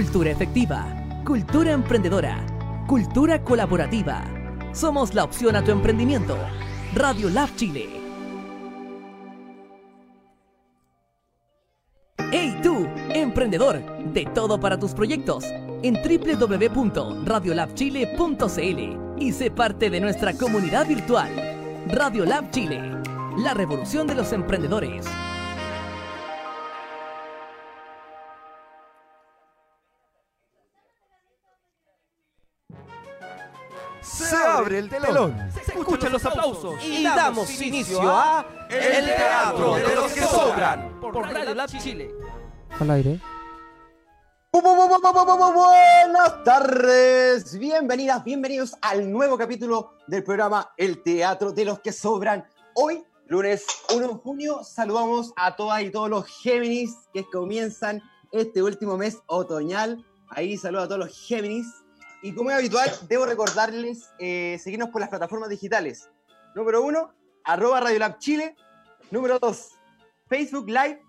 Cultura efectiva, cultura emprendedora, cultura colaborativa. Somos la opción a tu emprendimiento. Radio Lab Chile. ¡Hey tú, emprendedor! De todo para tus proyectos en www.radiolabchile.cl y sé parte de nuestra comunidad virtual. Radio Lab Chile, la revolución de los emprendedores. Se abre el telón. Se escuchan los aplausos Y damos inicio a El Teatro de los que Sobran. por Radio Lab Chile. Al aire. Bu- bu- bu- bu- bu- bu- bu- bu- Buenas tardes, bienvenidas, bienvenidos al nuevo capítulo del programa El Teatro de los que Sobran. Hoy, lunes 1 de junio, saludamos a todas y todos los Géminis que comienzan este último mes otoñal. Ahí saludo a todos los Géminis. Y como es habitual, debo recordarles eh, seguirnos por las plataformas digitales. Número uno, arroba Radiolab Chile. Número dos, Facebook Live,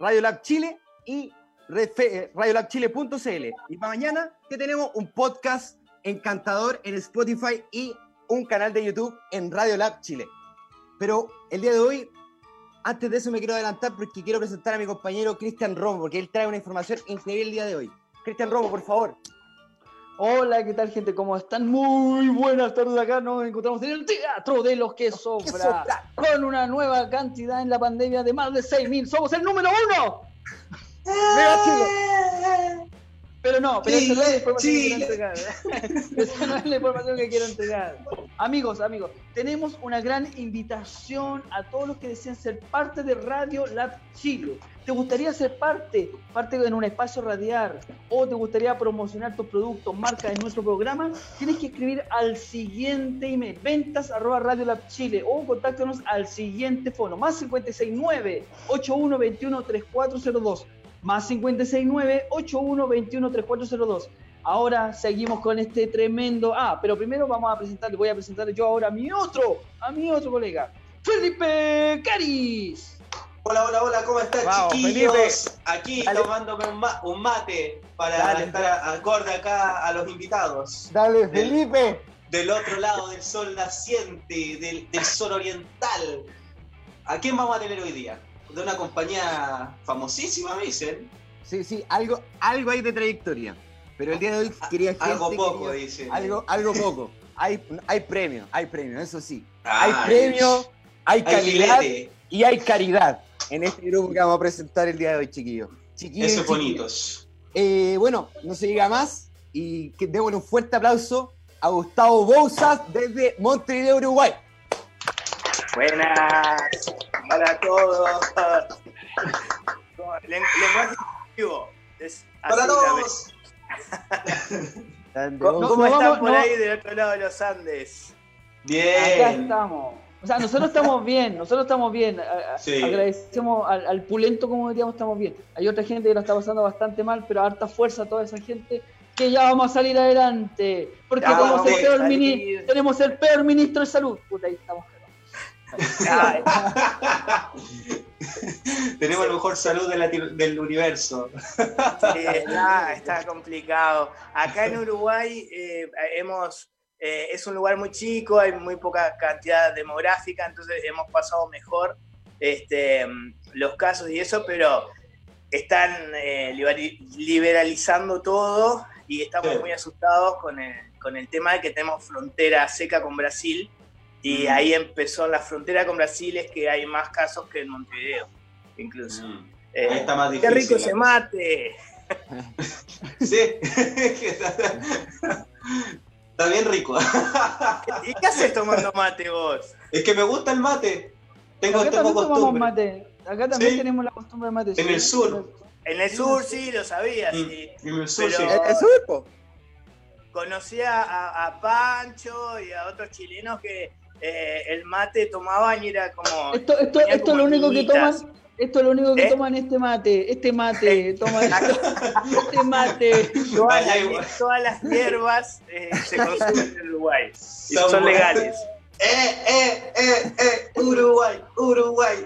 Radiolab Chile y eh, radiolabchile.cl. Y para mañana, que tenemos un podcast encantador en Spotify y un canal de YouTube en Radiolab Chile. Pero el día de hoy, antes de eso me quiero adelantar porque quiero presentar a mi compañero Cristian Romo, porque él trae una información increíble el día de hoy. Cristian Romo, por favor. Hola, ¿qué tal, gente? ¿Cómo están? Muy buenas tardes. Acá nos encontramos en el Teatro de los que sobra. Con una nueva cantidad en la pandemia de más de 6.000. ¡Somos el número uno! Mega Chile. Pero no, pero esa no es la información que quiero entregar. Esa no es la información que quiero entregar. Amigos, amigos, tenemos una gran invitación a todos los que desean ser parte de Radio Lab Chile. ¿Te gustaría ser parte, parte en un espacio radial o te gustaría promocionar tus productos, marcas en nuestro programa? Tienes que escribir al siguiente email, ventas arroba Radio Lab Chile o contáctanos al siguiente fono, más 569 8121 3402 más 569-8121-3402. Ahora seguimos con este tremendo. Ah, pero primero vamos a presentar, voy a presentar yo ahora a mi otro, a mi otro colega, Felipe Caris. Hola, hola, hola, ¿cómo están, Vamos, chiquillos? Aquí Dale. tomándome un, ma- un mate para Dale. estar acorde acá a los invitados. Dale, Del- Felipe. Del otro lado del sol naciente, del, del sol oriental. ¿A quién vamos a tener hoy día? De una compañía famosísima, me dicen. Sí, sí, algo, algo hay de trayectoria. Pero el día de hoy quería gente, Algo poco, quería- dicen. Algo, algo poco. Hay, hay premio, hay premio, eso sí. Ay, hay premio, hay calidad y hay caridad en este grupo que vamos a presentar el día de hoy, chiquillos. Chiquillos, Eso bonitos. Eh, bueno, no se diga más y que démosle un fuerte aplauso a Gustavo Bouzas desde Montevideo, Uruguay. Buenas, hola a todos. Lenguaje inclusivo. Es Para todos. ¿Cómo, No, cómo están vamos- por no- ahí del otro lado de los Andes? Acá Bien. estamos. O sea, nosotros estamos bien, nosotros estamos bien. Sí. Agradecemos al, al pulento, como diríamos, estamos bien. Hay otra gente que lo está pasando bastante mal, pero harta fuerza a toda esa gente que ya vamos a salir adelante. Porque Ya tenemos, el peor tenemos el peor ministro de salud. Puta, ahí estamos. Tenemos la mejor salud de la ti- del universo. sí, está complicado. Acá en Uruguay eh, hemos, eh, es un lugar muy chico, hay muy poca cantidad demográfica, entonces hemos pasado mejor este, los casos y eso, pero están eh, liberalizando todo y estamos Sí. muy asustados con el, con el tema de que tenemos frontera seca con Brasil y Mm. ahí empezó la frontera con Brasil es que hay más casos que en Montevideo, incluso. Mm. Eh, Ahí está más ¡Qué difícil. rico ese mate! Sí. está bien rico. ¿Y qué haces tomando mate vos? Es que me gusta el mate. Tengo, Acá tengo también tomamos costumbre. mate. Acá también Sí. tenemos la costumbre de mate. En sí. el sur. En el sur sí, lo sabía, Mm. sí. En el sur, Pero- sí. ¿El sur, po? Conocí a, a- a Pancho y a otros chilenos que eh, el mate tomaban y era como... Esto, esto, esto es lo único que toman. Esto es lo único que ¿Eh? toman este mate. Este mate. Toma este mate. Todas, las, igual. todas las hierbas eh, se consumen en Uruguay y Son son legales. Eh, eh, eh, eh, Uruguay, Uruguay.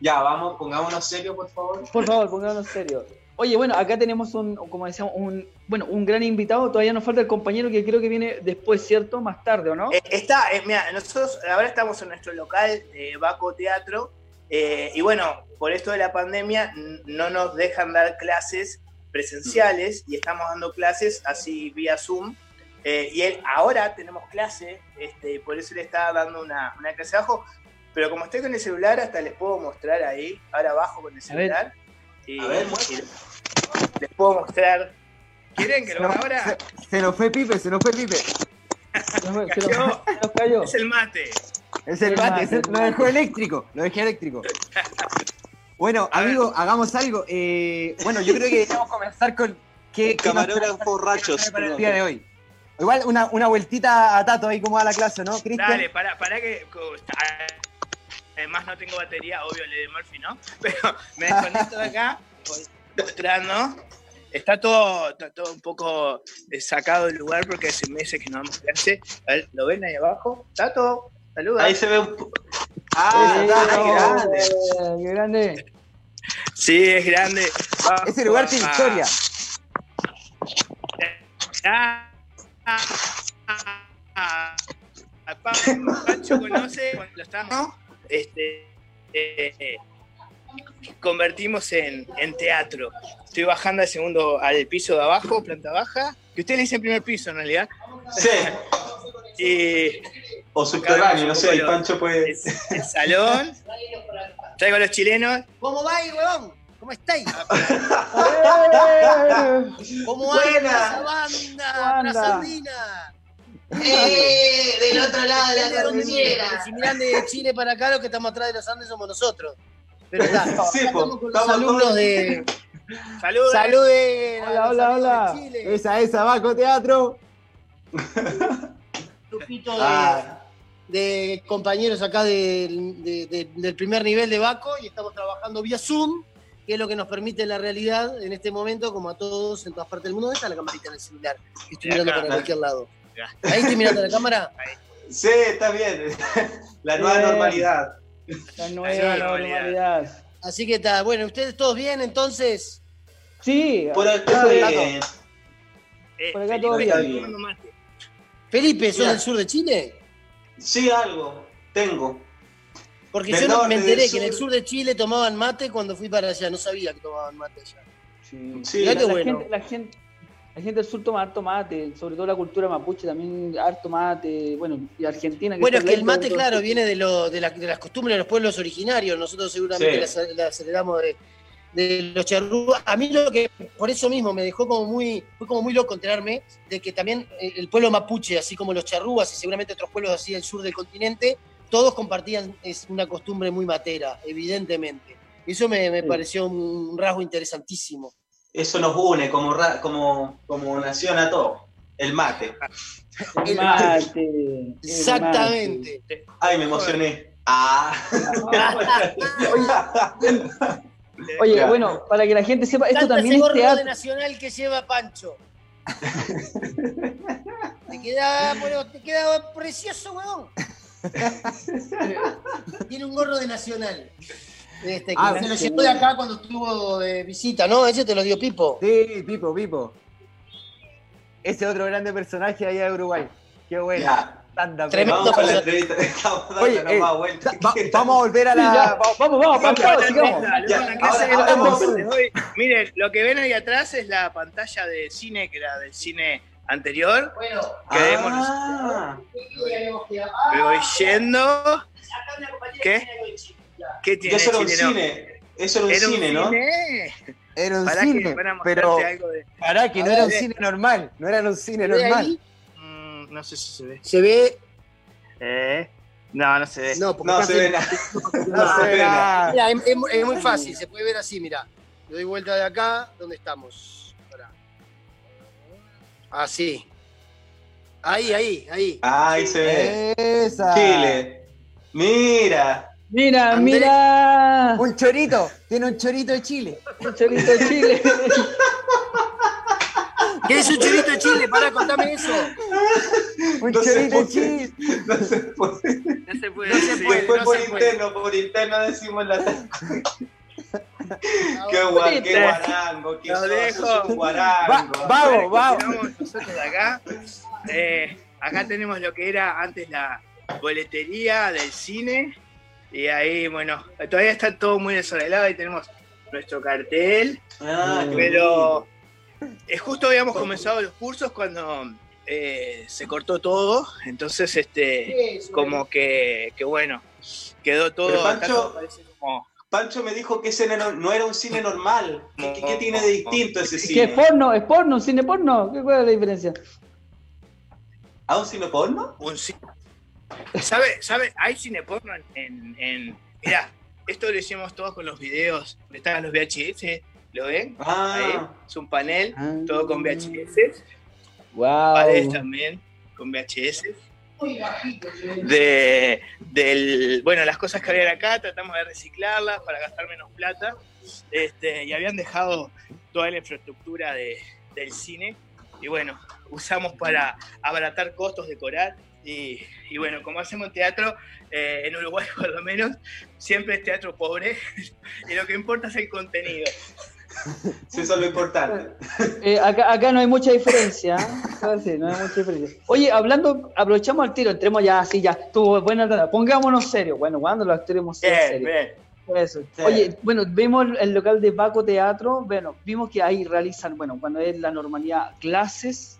ya, vamos, pongámonos serios, por favor. Por favor, pongámonos serio. Oye, bueno, acá tenemos un, como decíamos, un, bueno, un gran invitado. Todavía nos falta el compañero que creo que viene después, ¿cierto? Más tarde, ¿o no? Eh, está, eh, mira, nosotros ahora estamos en nuestro local de Baco Teatro eh, y bueno, por esto de la pandemia no nos dejan dar clases presenciales y estamos dando clases así vía Zoom. Y él, ahora tenemos clase, este, por eso le estaba dando una, una clase abajo. Pero como estoy con el celular, hasta les puedo mostrar ahí, ahora abajo con el celular. Y, A ver, y les puedo mostrar. ¿Quieren que lo haga ahora? Se, se nos fue Pipe, se nos fue Pipe. Se nos, se nos- Yo- se nos cayó. Es el mate. Es el El mate, mate, es el- el lo dejó eléctrico, lo dejé eléctrico. Bueno, A ver. amigo, hagamos algo. Eh, bueno, yo creo que deberíamos comenzar con qué, Camarógrafos rachos. trae para el día de hoy. Igual una, una vueltita a Tato ahí como va la clase, ¿no, Cristian? Dale, para, para que. Además, no tengo batería, obvio, le de Murphy, ¿no? Pero me desconecto de acá, mostrando. Está todo, está todo un poco eh, sacado del lugar porque hace meses que no damos clase. A ver, ¿lo ven ahí abajo? Tato, saluda. Ahí se ve un. Ah, Eh, está grande. ¡Qué grande! Sí, es grande. Vamos Ese lugar tiene historia. Ah, ah, ah, ah, ah, Pa- Pancho conoce cuando lo estábamos, este, eh, convertimos en, en teatro. Estoy bajando al segundo, al piso de abajo, planta baja, que usted le dice primer piso en realidad. Sí. Y O subterráneo, no sé, Acá Pancho puede. el, el salón. Traigo a los chilenos. ¿Cómo va ahí, huevón? ¿Cómo estáis? ¿Cómo va Buena. esa banda? Banda. Eh, del otro lado de la cordillera. Si miran de Chile para acá, los que estamos atrás de los Andes somos nosotros. Pero está, Sí, estamos con los alumnos todos- de... Saludos. Saluden Hola, hola, hola. de Chile. Esa, esa, Baco Teatro. grupito de, Ah, de compañeros acá del, de- de- del primer nivel de Baco y estamos trabajando vía Zoom, que es lo que nos permite la realidad en este momento, como a todos en todas partes del mundo. ¿Dónde está la camarita en el celular? Estoy mirando acá. para cualquier lado. Ahí estoy mirando la cámara. sí, está bien. La nueva Bien. normalidad. La nueva nueva normalidad. normalidad. Así que está, bueno, ¿ustedes todos bien entonces? Sí, Por acá, bien. Eh, Por acá Felipe, todo bien. estoy tomando mate. Felipe, ¿sos del sur de Chile? Sí, algo. Tengo. Porque Del yo no- me enteré que en el sur. de Chile tomaban mate cuando fui para allá, no sabía que tomaban mate allá. Sí. Sí. Mirá La, qué la bueno. gente, la, gente, la gente del sur toma harto mate, sobre todo la cultura mapuche también harto mate, bueno, y Argentina. Bueno, es que el mate, claro, todo. viene de, lo, de, la- de las costumbres de los pueblos originarios. Nosotros seguramente Sí. las, las heredamos de, de los charrúas. A mí lo que, por eso mismo, me dejó como muy, fue como muy loco enterarme de que también eh, el pueblo mapuche, así como los charrúas y seguramente otros pueblos así del sur del continente, todos compartían es una costumbre muy matera, evidentemente. Eso me, me Sí. pareció un rasgo interesantísimo. Eso nos une como, ra- como, como nación a todos. El mate. El mate. el Exactamente. Ay, me emocioné. Ah. Oye, bueno, para que la gente sepa, esto Canta también ese es gorro de teatro. nacional que lleva Pancho. te queda, bueno, te queda precioso, weón. Tiene un gorro de nacional. Este, que Ah, se lo llevó de acá cuando estuvo de visita, ¿no? Ese te lo dio Pipo. Sí, Pipo, Pipo. Ese otro grande personaje allá de Uruguay. Qué bueno. Tremendo Vamos con la entrevista. Oye, eh. Va- vamos a volver a la. ya, vamos, vamos, vamos, Miren, lo que ven ahí atrás es la pantalla de cine, que era del cine anterior. Bueno, Quedémonos. Ah, Me voy yendo. ¿Qué? ¿Qué y tiene eso era un chileno? cine. Eso era un Era un cine, ¿no? cine. Era un Para cine. que para pero mostrarte algo de. pará, que no era un cine normal. No era un cine ¿se ve normal. Mm, no sé si se ve. Se ve. ¿Eh? No, no se ve. No, porque No está se ve nada. No se ve nada. Mira, es, es muy- es muy fácil, se puede ver así, mira. Le doy vuelta de acá, ¿dónde estamos? Pará. Así. Ahí, ahí, ahí. Ahí se ve. Esa. Chile. Mira. Mira, Andrés. mira. Un chorito. Tiene un chorito de Chile. Un chorito de Chile. ¿Qué es un chorito de Chile? Pará, contame eso. Un No se chorito de puede. Chile. No se puede. No se puede No se puede. Después no por se puede. interno, por interno decimos la. Qué, guay, qué guarango, qué Lo sos, dejo. guarango. Vamos, vamos. Continuamos nosotros de acá. Eh, acá tenemos lo que era antes la boletería del cine. Y ahí, bueno, todavía está todo muy desarreglado. Ahí tenemos nuestro cartel. Ah, qué Pero es justo habíamos comenzado los cursos cuando eh, se cortó todo. Entonces, este, como que, que bueno, quedó todo. Pancho, como- Pancho me dijo que ese no, era un cine normal. ¿Qué, qué- qué tiene de distinto ese ¿Qué cine? es porno? ¿Es porno? ¿Un cine porno? ¿Qué- ¿Cuál es la diferencia? ¿A un cine porno? un cine. ¿Sabe, sabe? Hay cine porno en, en, en- Mirá, esto lo hicimos todos con los videos. donde Estaban los VHS, ¿lo ven? Ahí, Ah, es un panel, Ah. todo con VHS. Wow. Paredes también, con VHS. De, del, bueno, las cosas que habían acá, tratamos de reciclarlas para gastar menos plata. Este, y habían dejado toda la infraestructura de- del cine. Y bueno, usamos para abaratar costos, decorar. Y, y bueno, como hacemos teatro, eh, en Uruguay por lo menos, siempre es teatro pobre. y lo que importa es el contenido. sí, eso es lo importante. Eh, acá, acá no hay mucha diferencia. ¿eh? Sí, no hay mucha diferencia. Oye, hablando, aprovechamos el tiro, entremos ya así, ya estuvo buena. Pongámonos serios. Bueno, cuando sido Bien, serios. Eso. Sí. Oye, bueno, vemos el local de Baco Teatro, bueno, vimos que ahí realizan, bueno, cuando es la normalidad, clases,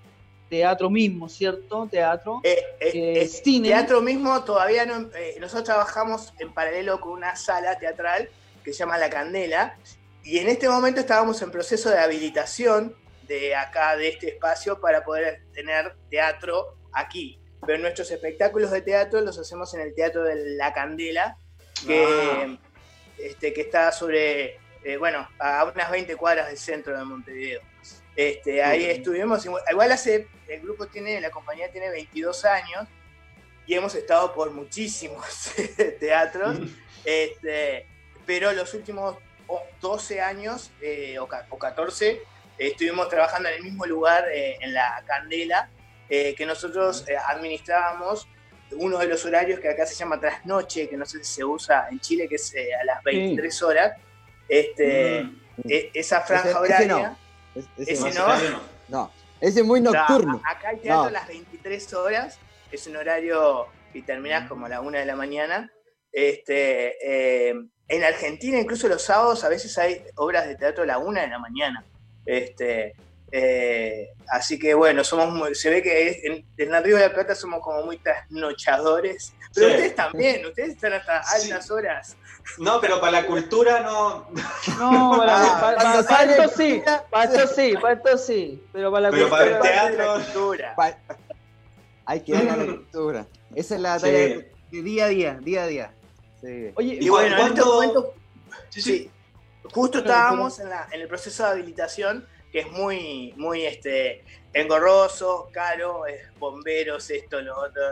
teatro mismo, ¿cierto? Teatro, Eh, eh, eh, cine. Teatro mismo todavía no. nosotros trabajamos en paralelo con una sala teatral que se llama La Candela. Y en este momento estábamos en proceso de habilitación de acá, de este espacio, para poder tener teatro aquí. Pero nuestros espectáculos de teatro los hacemos en el Teatro de La Candela, que, Ah. este, que está sobre, eh, bueno, a unas 20 cuadras del centro de Montevideo. Este, ahí estuvimos, igual hace, el grupo tiene, la compañía tiene 22 años y hemos estado por muchísimos teatros, este, pero los últimos o- 12 años eh, o, o 14 eh, estuvimos trabajando en el mismo lugar, eh, en la Candela, eh, que nosotros administrábamos uno de los horarios que acá se llama trasnoche, que no sé si se usa en Chile, que es a las 23 horas. Este, Mm. esa franja Ese- ese horaria. no. Es- Ese ese no. No. No, ese es muy O sea, nocturno. acá hay teatro No. a las 23 horas, es un horario y terminás como a la 1 de la mañana. Este, eh, en Argentina, incluso los sábados, a veces hay obras de teatro a la 1 de la mañana. Este, eh, así que bueno, somos muy- se ve que es- en, en el Río de la Plata somos como muy trasnochadores. Pero Sí. ustedes también, ustedes están hasta Sí. altas horas. No, pero para la cultura no. No, para, Ah, para- para- para esto sí, para esto sí, para esto sí, pero para la Pero para el cultura- Parte de la teatro- cultura. Hay que dar la lectura. Esa es la Sí. talla de, de día a día, día a día. Sí. Oye, Y bueno, en este ¿Cuándo- momento Sí, Sí, justo estábamos en, la- en el proceso de habilitación, que es muy, muy este, engorroso, caro, es bomberos, esto, lo otro,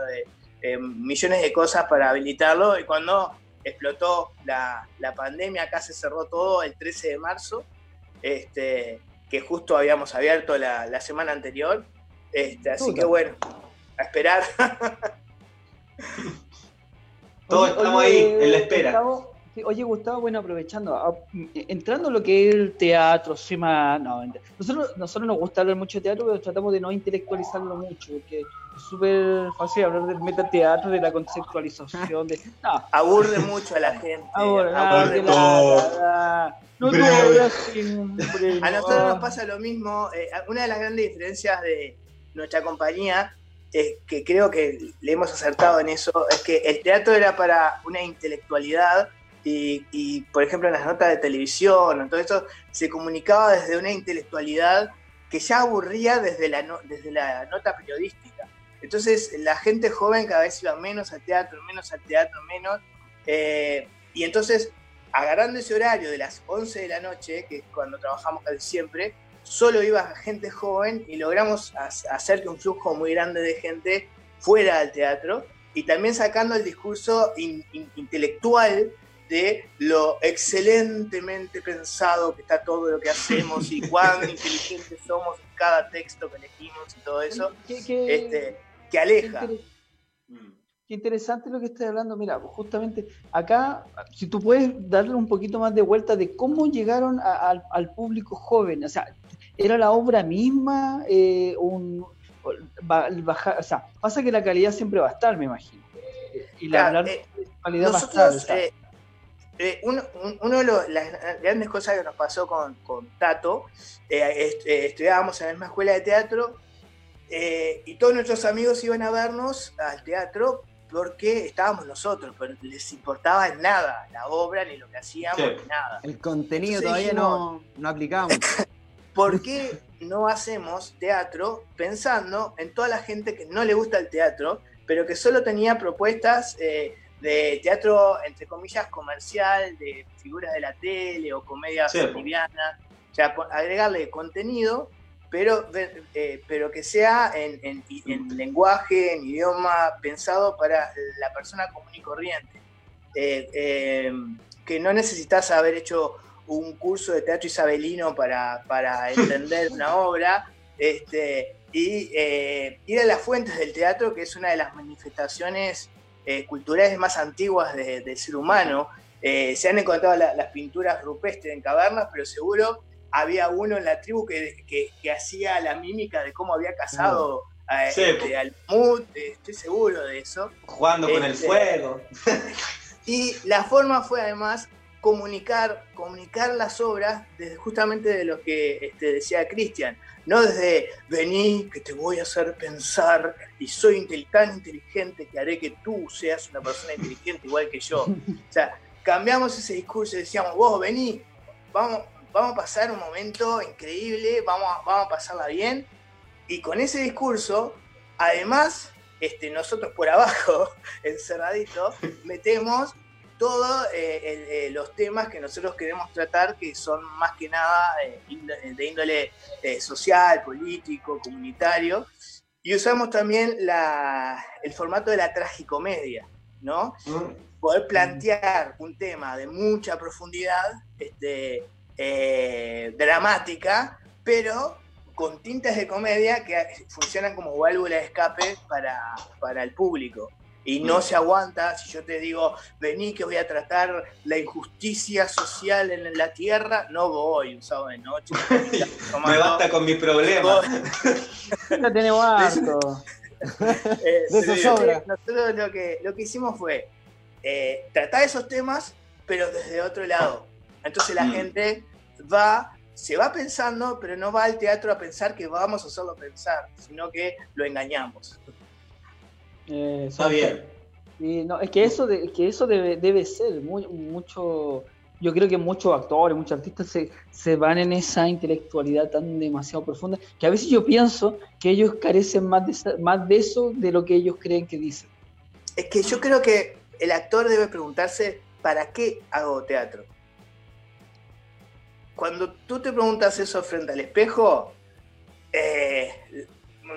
eh, millones de cosas para habilitarlo. Y cuando explotó la, la pandemia, acá se cerró todo el 13 de marzo, este, que justo habíamos abierto la, la semana anterior. Este, así Puta. que bueno, a esperar. Todos estamos ahí, en la espera. Gustavo, sí, oye, Gustavo, bueno, aprovechando, ah, mm, entrando en lo que es el teatro, cima, no, nosotros, nosotros nos gusta hablar mucho de teatro, pero tratamos de no intelectualizarlo mucho, porque es súper fácil hablar del metateatro, de la conceptualización, de... No, Aburre mucho a la gente. aburre la- la- no te siempre, A no. nosotros nos pasa lo mismo. eh, una de las grandes diferencias de nuestra compañía, es que creo que le hemos acertado en eso, es que el teatro era para una intelectualidad y, y, por ejemplo, en las notas de televisión, todo esto, se comunicaba desde una intelectualidad que ya aburría desde la, no- desde la nota periodística. Entonces, la gente joven cada vez iba menos al teatro, menos al teatro, menos. eh, y entonces, agarrando ese horario de las 11 de la noche, que es cuando trabajamos casi siempre, solo iba gente joven y logramos ha- hacer que un flujo muy grande de gente fuera del teatro y también sacando el discurso in- in- intelectual de lo excelentemente pensado que está todo lo que hacemos y cuán inteligentes somos en cada texto que elegimos y todo eso, ¿Qué, qué- este, que aleja. Mm. qué interesante lo que estás hablando. Mira, justamente acá, si tú puedes darle un poquito más de vuelta de cómo llegaron a- al, al público joven. O sea, ¿era la obra misma? Eh, un, ba- baja- o sea, pasa que la calidad siempre va a estar, me imagino. Y la Claro, eh, calidad va a estar. eh, eh, uno, un- uno de los- las grandes cosas que nos pasó con, con Tato, eh, est- eh, estudiábamos en la misma escuela de teatro eh, y todos nuestros amigos iban a vernos al teatro porque estábamos nosotros, pero les importaba en nada la obra, ni lo que hacíamos, Sí. ni nada. El contenido Entonces todavía dijimos- no, no aplicamos. ¿Por qué no hacemos teatro pensando en toda la gente que no le gusta el teatro, pero que solo tenía propuestas eh, de teatro, entre comillas, comercial, de figuras de la tele o comedias Sí. livianas? O sea, agregarle contenido, pero, eh, pero que sea en, en- en lenguaje, en idioma pensado para la persona común y corriente. Eh, eh, que no necesitas haber hecho un curso de teatro isabelino para, para entender una obra, este, y eh, ir a las fuentes del teatro, que es una de las manifestaciones eh, culturales más antiguas de- del ser humano. Eh, se han encontrado la- las pinturas rupestres en cavernas, pero seguro había uno en la tribu que, que- que hacía la mímica de cómo había cazado a- Sí, este, al eh, estoy seguro de eso. Jugando con el Este, fuego. Y la forma fue además comunicar, comunicar las obras desde justamente de lo que este, decía Cristian, no desde vení que te voy a hacer pensar y soy tan inteligente que haré que tú seas una persona inteligente igual que yo. O sea, cambiamos ese discurso y decíamos, vos vení, vamos, vamos a pasar un momento increíble, vamos a, vamos a pasarla bien. Y con ese discurso, además, este, nosotros por abajo, encerradito, metemos los temas que nosotros queremos tratar, que son más que nada eh, índo- de índole eh, social, político, comunitario. Y usamos también la- el formato de la tragicomedia, ¿no? Poder plantear un tema de mucha profundidad, este, eh, dramática, pero con tintas de comedia que funcionan como válvula de escape para, para el público. Y no Mm. se aguanta si yo te digo, vení que voy a tratar la injusticia social en la tierra, no voy un sábado de noche. Me basta con mis problemas. Ya tenemos harto. Eh, De pero zozobra. nosotros lo que, lo que hicimos fue eh, tratar esos temas, pero desde otro lado. Entonces la Mm. gente va, se va pensando, pero no va al teatro a pensar que vamos a hacerlo pensar, sino que lo engañamos. Eh, Está bien. No, es que eso, de- es que eso debe, debe ser muy- mucho. Yo creo que muchos actores, muchos artistas se, se van en esa intelectualidad tan demasiado profunda que a veces yo pienso que ellos carecen más de, más de eso de lo que ellos creen que dicen. Es que yo creo que el actor debe preguntarse, ¿para qué hago teatro? Cuando tú te preguntas eso frente al espejo, eh,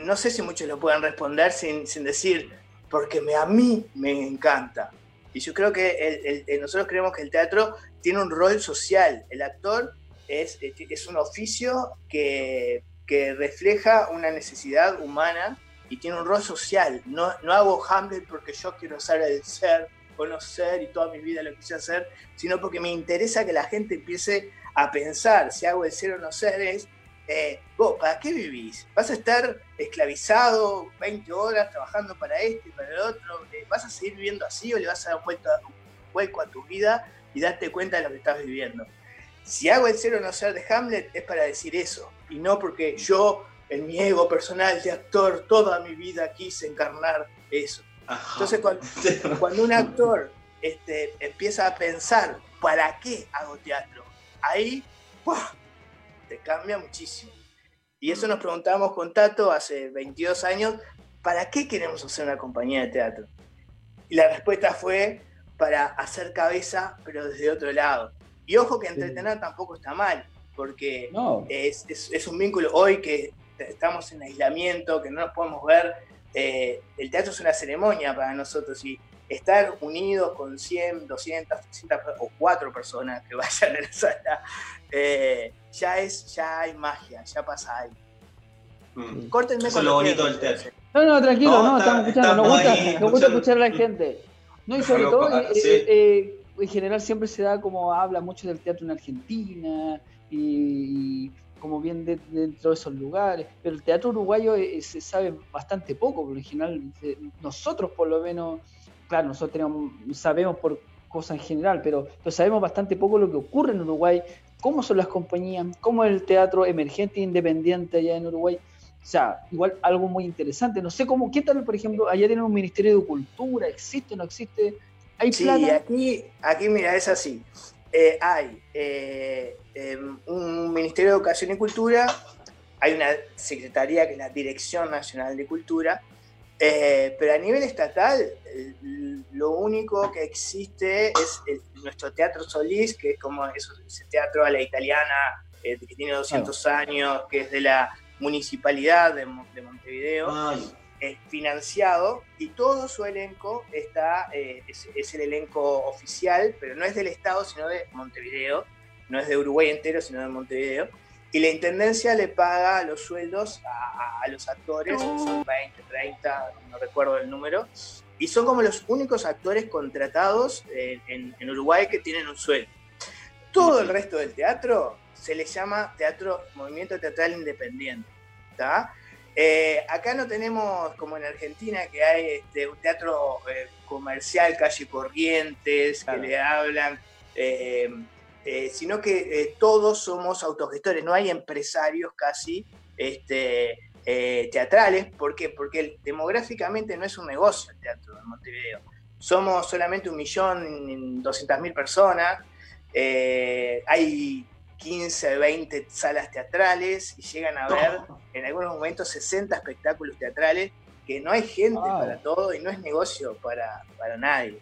no sé si muchos lo pueden responder sin, sin decir, porque me, a mí me encanta. Y yo creo que el- nosotros creemos que el teatro tiene un rol social. El actor es, es un oficio que, que refleja una necesidad humana y tiene un rol social. No, no hago Hamlet porque yo quiero ser el ser o no ser y toda mi vida lo quise hacer, sino porque me interesa que la gente empiece a pensar si hago el ser o no ser es, eh, vos, ¿para qué vivís? ¿Vas a estar esclavizado 20 horas trabajando para este y para el otro? Eh, ¿Vas a seguir viviendo así o le vas a dar un vuelco a tu vida y darte cuenta de lo que estás viviendo? Si hago el ser o no ser de Hamlet es para decir eso, y no porque yo, en mi ego personal de actor, toda mi vida quise encarnar eso. Entonces, cuando, cuando un actor este, empieza a pensar, ¿para qué hago teatro? Ahí ¡pua! Cambia muchísimo. Y eso nos preguntamos con Tato hace 22 años, ¿para qué queremos hacer una compañía de teatro? Y la respuesta fue para hacer cabeza, pero desde otro lado. Y ojo que entretener tampoco está mal, porque No. es, es- es un vínculo hoy que estamos en aislamiento, que no nos podemos ver. eh, el teatro es una ceremonia para nosotros y estar unidos con 100, 200, 300 o 4 personas que vayan a la sala, eh, ya, es, ya hay magia, ya pasa algo. Mm. Córtenme Eso es cuando lo bonito del teatro. No, no, tranquilo, No, no, está- estamos escuchando. Nos gusta, ahí nos gusta escuchando. escuchar a la gente. No, y sobre todo, ah, eh, sí. eh, eh, en general siempre se da como habla mucho del teatro en Argentina y, y como bien de- dentro de esos lugares, pero el teatro uruguayo eh, se sabe bastante poco, por lo general, eh, nosotros por lo menos, claro, nosotros tenemos, sabemos por cosas en general, pero, pero sabemos bastante poco lo que ocurre en Uruguay, cómo son las compañías, cómo es el teatro emergente e independiente allá en Uruguay. O sea, igual algo muy interesante. No sé cómo, ¿qué tal, por ejemplo, allá tienen un Ministerio de Cultura? ¿Existe o no existe? ¿Hay Sí, plata? aquí, aquí mira, es así. Eh, hay eh, em, un Ministerio de Educación y Cultura, hay una secretaría que es la Dirección Nacional de Cultura, eh, pero a nivel estatal eh, lo único que existe es el- nuestro Teatro Solís, que es como eso, ese teatro a la italiana, eh, que tiene 200 años, que es de la municipalidad de, Mon- de Montevideo eh, financiado y todo su elenco está, eh, es, es el elenco oficial, pero no es del Estado, sino de Montevideo, no es de Uruguay entero, sino de Montevideo. Y la Intendencia le paga los sueldos a, los actores, que son 20, 30, no recuerdo el número, y son como los únicos actores contratados eh, en, en Uruguay que tienen un sueldo. Todo el resto del teatro se le llama teatro, movimiento teatral independiente. ¿tá? Eh, acá no tenemos, como en Argentina, que hay este, un teatro eh, comercial, calle Corrientes, Claro. que le hablan, eh, eh, sino que eh, todos somos autogestores, no hay empresarios casi este, eh, teatrales. ¿Por qué? Porque el- demográficamente no es un negocio el teatro en Montevideo. Somos solamente un millón doscientas mil personas, hay 15, 20 salas teatrales y llegan a ver en algunos momentos 60 espectáculos teatrales, que no hay gente Ah. para todo y no es negocio para, para nadie.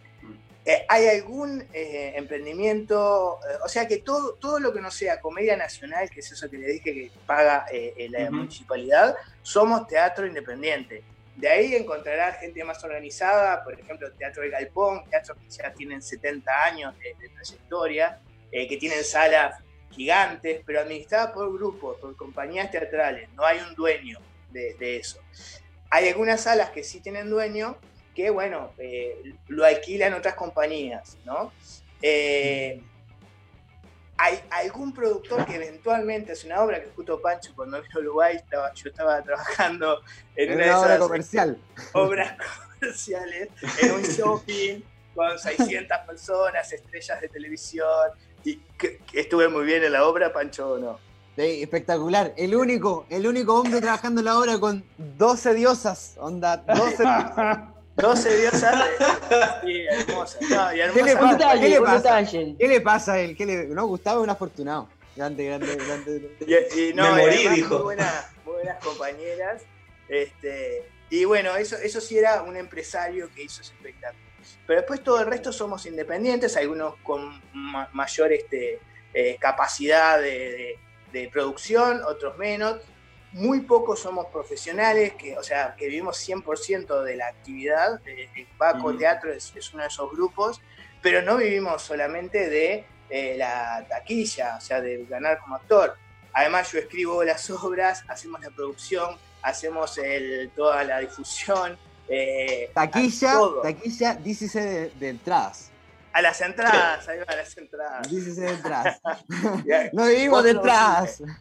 Eh, ¿Hay algún eh, emprendimiento? eh, o sea que todo, todo lo que no sea comedia nacional, que es eso que le dije que paga eh, eh, la Ujú. municipalidad, somos teatro independiente. De ahí encontrará gente más organizada, por ejemplo, el Teatro del Galpón, teatros que ya tienen 70 años de, de trayectoria, eh, que tienen salas gigantes, pero administradas por grupos, por compañías teatrales. No hay un dueño de, de eso. Hay algunas salas que sí tienen dueño, que bueno, eh, lo alquilan otras compañías, ¿no? Eh, hay algún productor que eventualmente hace una obra, que justo Pancho cuando vino a Uruguay, estaba, yo estaba trabajando en Es una de una obra comercial. obras comerciales en un shopping con 600 personas, estrellas de televisión. Y que, que estuve muy bien en la obra, Pancho, ¿o no? Sí, espectacular. El único, el único hombre trabajando en la obra con 12 diosas. Onda, 12 12 diosas. de- Sí, hermosas. No, y ¿Qué le hermosas. Un pasa? detalle, ¿Qué le pasa? detalle. ¿Qué le pasa a él? ¿Qué le... No, Gustavo es un afortunado. Grande, grande, grande. Y, y no, Me morí, además dijo. Muy buenas, muy buenas compañeras. Este, y bueno, eso, eso sí era un empresario que hizo ese espectáculo. Pero después todo el resto somos independientes, algunos con ma- mayor este, eh, capacidad de, de- de producción, otros menos. Muy pocos somos profesionales, que, o sea, que vivimos 100% de la actividad. El Paco Ujú. Teatro es, es uno de esos grupos, pero no vivimos solamente de eh, la taquilla, o sea, de ganar como actor. Además, yo escribo las obras, hacemos la producción, hacemos el, toda la difusión. eh, Taquilla, taquilla, dícese de, de entradas. A las entradas, ahí va, a las entradas. Dícese de entradas. Ya, No vivimos de otro entradas.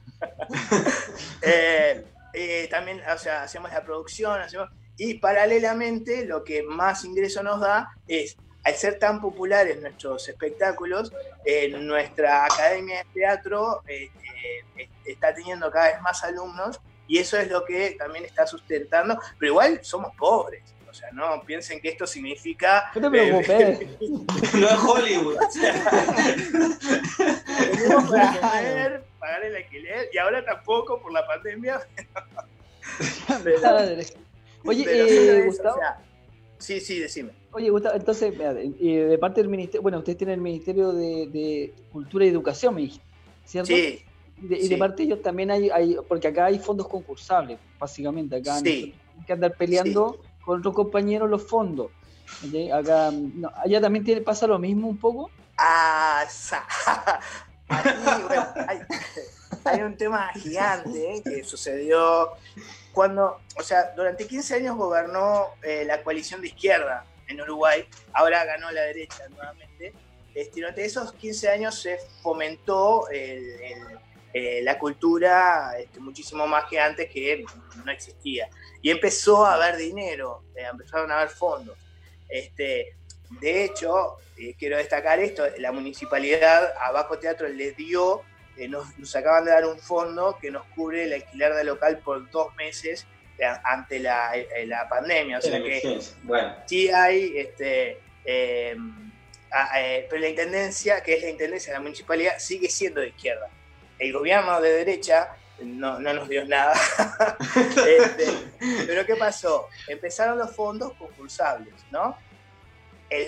Eh, eh, también, o sea, hacemos la producción, hacemos, y paralelamente lo que más ingreso nos da es, al ser tan populares nuestros espectáculos, eh, nuestra academia de teatro eh, eh, está teniendo cada vez más alumnos y eso es lo que también está sustentando, pero igual somos pobres. O sea, no piensen que esto significa... No te preocupes. No es Hollywood. tenemos para comer, pagar el alquiler y ahora tampoco por la pandemia. Pero-. Oye, pero eh, eso, Gustavo, o sea, sí, sí, decime. oye, Gustavo, entonces, eh, de parte del ministerio, bueno, ustedes tienen el Ministerio de, de Cultura y Educación, me dijiste, ¿cierto? Sí, Y de, y de sí. parte de ellos también hay, hay, porque acá hay fondos concursables, básicamente, acá Sí. tenemos que andar peleando con otros compañeros los fondos. allá también tiene, pasa lo mismo un poco. Ah, Aquí, hay, un tema gigante eh, que sucedió cuando, o sea, durante 15 años gobernó eh, la coalición de izquierda en Uruguay, ahora ganó la derecha nuevamente. Este, durante esos 15 años se fomentó el, eh, la cultura este, muchísimo más que antes que no existía. Y empezó a haber dinero, eh, empezaron a haber fondos. Este, de hecho, eh, quiero destacar esto, la municipalidad a Bajo Teatro le dio, eh, nos, nos, acaban de dar un fondo que nos cubre el alquiler de local por dos meses ante la, la, pandemia. O sea que bueno. sí hay, este, a, pero la intendencia, que es la intendencia de la municipalidad, sigue siendo de izquierda. El gobierno de derecha no, no nos dio nada. este, pero ¿qué pasó? Empezaron los fondos concursables, ¿no?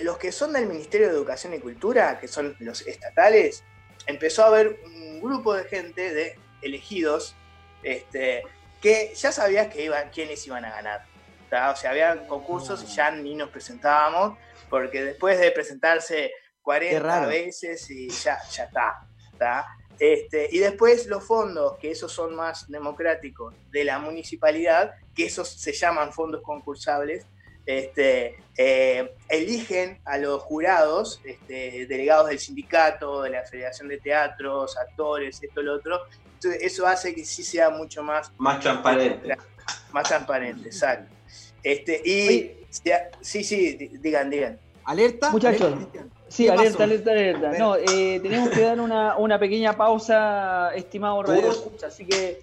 los que son del Ministerio de Educación y Cultura, que son los estatales, empezó a haber un grupo de gente, de elegidos, este, que ya sabías que iban, quiénes iban a ganar. ¿tá? O sea, había concursos y ya ni nos presentábamos, porque después de presentarse 40 veces y ya, ya está. ¿tá? Este, y después los fondos, que esos son más democráticos, de la municipalidad, que esos se llaman fondos concursables, este, eh, eligen a los jurados, este, delegados del sindicato, de la Federación de Teatros, actores, esto, lo otro. Entonces, eso hace que sí sea mucho más... Más transparente. Más transparente, exacto. Este, y... Sí, sí, digan, digan. ¿Alerta? Muchachos. Sí, alerta, alerta, alerta, No, eh, tenemos que dar una, una pequeña pausa, estimado Radio Escucha, así que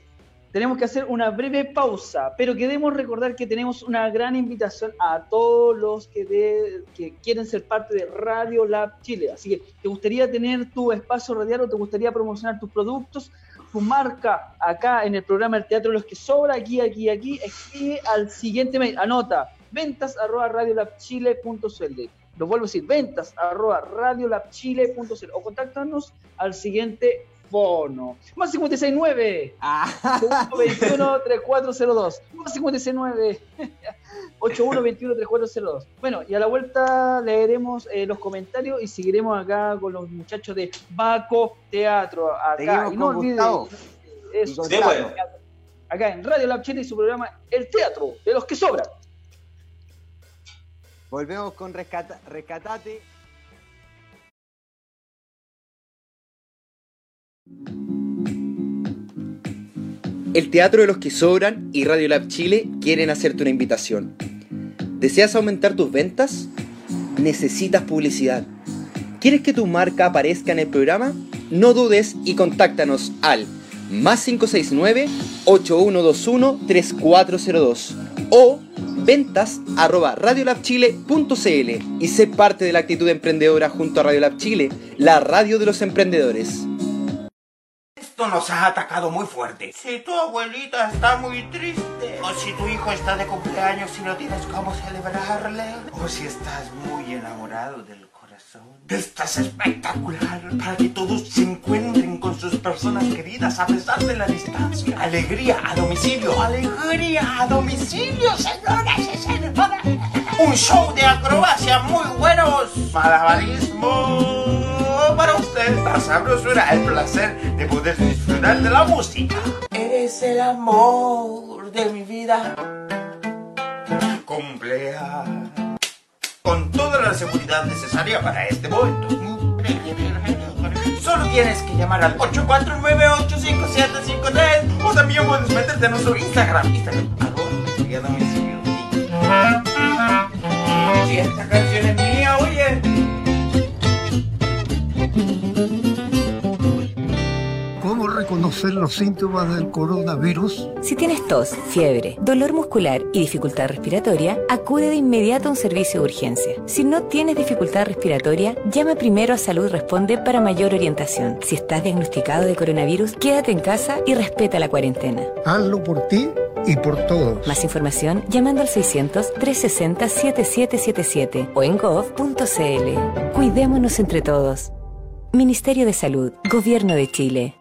tenemos que hacer una breve pausa, pero queremos recordar que tenemos una gran invitación a todos los que, que quieren ser parte de Radio Lab Chile. Así que, ¿te gustaría tener tu espacio radial o te gustaría promocionar tus productos? Tu marca acá en el programa El Teatro de los que sobra, aquí, aquí, aquí, escribe al siguiente mail, anota, ventas arroba radiolabchile.cl. Lo vuelvo a decir, ventas arroba radiolabchile.cl o contáctanos al siguiente bono. Más 569. Ah. 21 3402. Más 569. 8121 3402. Bueno, y a la vuelta leeremos eh, los comentarios y seguiremos acá con los muchachos de Baco Teatro. Acá. y no olviden. Eso, bueno. Acá en Radio Lab Chile y su programa El Teatro de los que sobran. Volvemos con rescata, Rescatate El Teatro de los que Sobran y Radio Lab Chile quieren hacerte una invitación. ¿Deseas aumentar tus ventas? ¿Necesitas publicidad? ¿Quieres que tu marca aparezca en el programa? No dudes y contáctanos al más 569-8121-3402 o ventas arroba radiolabchile.cl y sé parte de la actitud emprendedora junto a Radio Lab Chile, la radio de los emprendedores nos ha atacado muy fuerte. Si tu abuelita está muy triste, o si tu hijo está de cumpleaños y no tienes cómo celebrarle, o si estás muy enamorado del Estás espectacular para que todos se encuentren con sus personas queridas a pesar de la distancia. Alegría a domicilio, alegría a domicilio, señoras y señores. Un show de acrobacia muy buenos. Malabarismo para usted la sabrosura, el placer de poder disfrutar de la música. Eres el amor de mi vida. Cumpleaños. Con toda la seguridad necesaria para este momento. Solo tienes que llamar al 849-85753 o también puedes meterte en nuestro Instagram. Instagram, Si esta canción es mía, oye. ¿Cómo reconocer los síntomas del coronavirus? Si tienes tos, fiebre, dolor muscular y dificultad respiratoria, acude de inmediato a un servicio de urgencia. Si no tienes dificultad respiratoria, llama primero a Salud Responde para mayor orientación. Si estás diagnosticado de coronavirus, quédate en casa y respeta la cuarentena. Hazlo por ti y por todos. Más información llamando al 600-360-7777 o en gov.cl. Cuidémonos entre todos. Ministerio de Salud, Gobierno de Chile.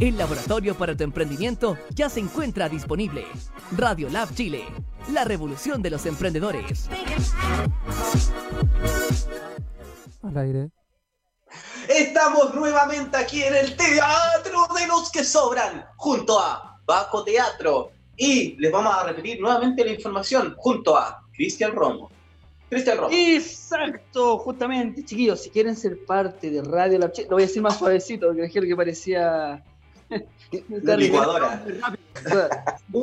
El laboratorio para tu emprendimiento ya se encuentra disponible. Radio Lab Chile, la revolución de los emprendedores. Al aire. Estamos nuevamente aquí en el Teatro de los que Sobran, junto a Baco Teatro. Y les vamos a repetir nuevamente la información, junto a Cristian Romo. Cristian. Exacto, justamente, chiquillos, si quieren ser parte de Radio Lab Chile, lo voy a decir más suavecito, porque dijeron que parecía. La licuadora. Si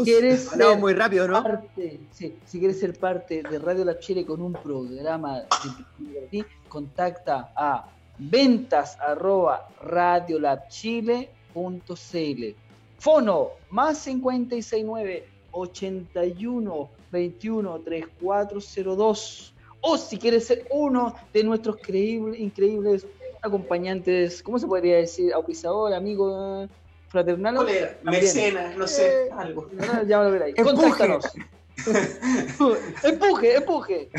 quieres No, ser muy rápido, ¿no? parte, sí, si quieres ser parte de Radio Lab Chile con un programa de ti, contacta a ventas arroba radiolabchile.cl. Fono más 569 81 21 3402. O si quieres ser uno de nuestros creíble- increíbles acompañantes, ¿cómo se podría decir? Auspiciador, amigo, fraternal. Colega, mecenas, no sé, algo. No, ya lo. Empuje. Contáctanos. empuje, empuje.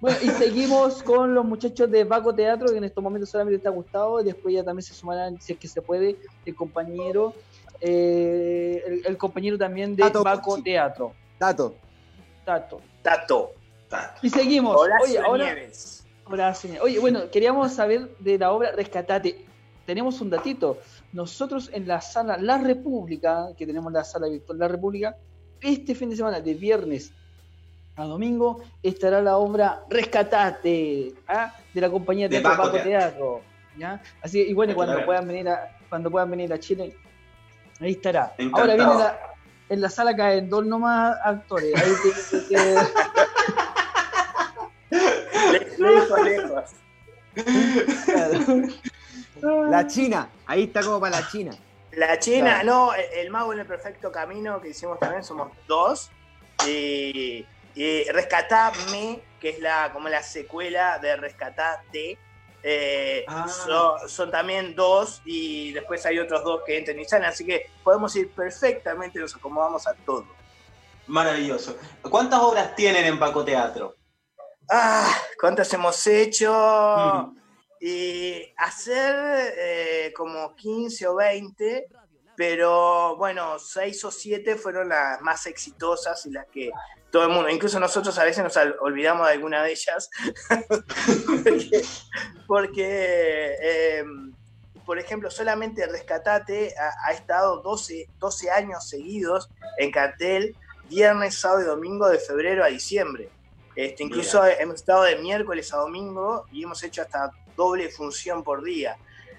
Bueno, y seguimos con los muchachos de Baco Teatro, que en estos momentos solamente está Gustavo, y después ya también se sumarán, si es que se puede, el compañero, eh, el, el compañero también de Tato Baco. Teatro, Tato. Tato. Tato. Y seguimos. Horacio Oye, ahora, Nieves. Oye, bueno, queríamos saber de la obra Rescatate. Tenemos un datito. Nosotros en la sala La República, que tenemos la sala virtual La República, este fin de semana, de viernes a domingo, estará la obra Rescatate, ¿ah? de la compañía De Teatro Paco Paco Teatro. ¿ya? Así que, y bueno, cuando puedan venir a, cuando puedan venir a Chile, ahí estará. Encantado. Ahora viene la, en la sala caen dos nomás actores. Ahí te- te- Lejos, lejos. La China. Ahí está como para la China. La China, Claro. no, el, mago en el perfecto camino que hicimos también somos dos. Y, y Rescatame, que es la como la secuela de Rescatate, eh, Ah. son, son también dos y después hay otros dos que entran y salen, así que podemos ir perfectamente, nos acomodamos a todo. Maravilloso. ¿Cuántas obras tienen en Baco Teatro? Ah, ¿cuántas hemos hecho? Mm. Y hacer eh, como 15 o 20, pero bueno, 6 o 7 fueron las más exitosas y las que todo el mundo, incluso nosotros a veces nos olvidamos de alguna de ellas, porque, porque, eh, por ejemplo, solamente Rescatate ha, ha estado 12, 12 años seguidos en cartel, viernes, sábado y domingo de febrero a diciembre. Este, incluso hemos estado de miércoles a domingo y hemos hecho hasta doble función por día.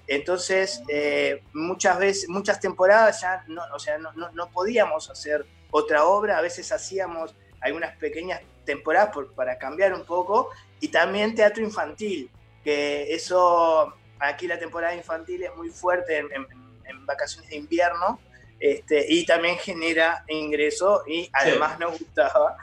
Entonces, eh, muchas veces, muchas temporadas ya no, o sea, no, no- no podíamos hacer otra obra, a veces hacíamos algunas pequeñas temporadas por- para cambiar un poco, y también teatro infantil, que eso, aquí la temporada infantil es muy fuerte en, en- en vacaciones de invierno, este, y también genera ingreso, y además nos gustaba.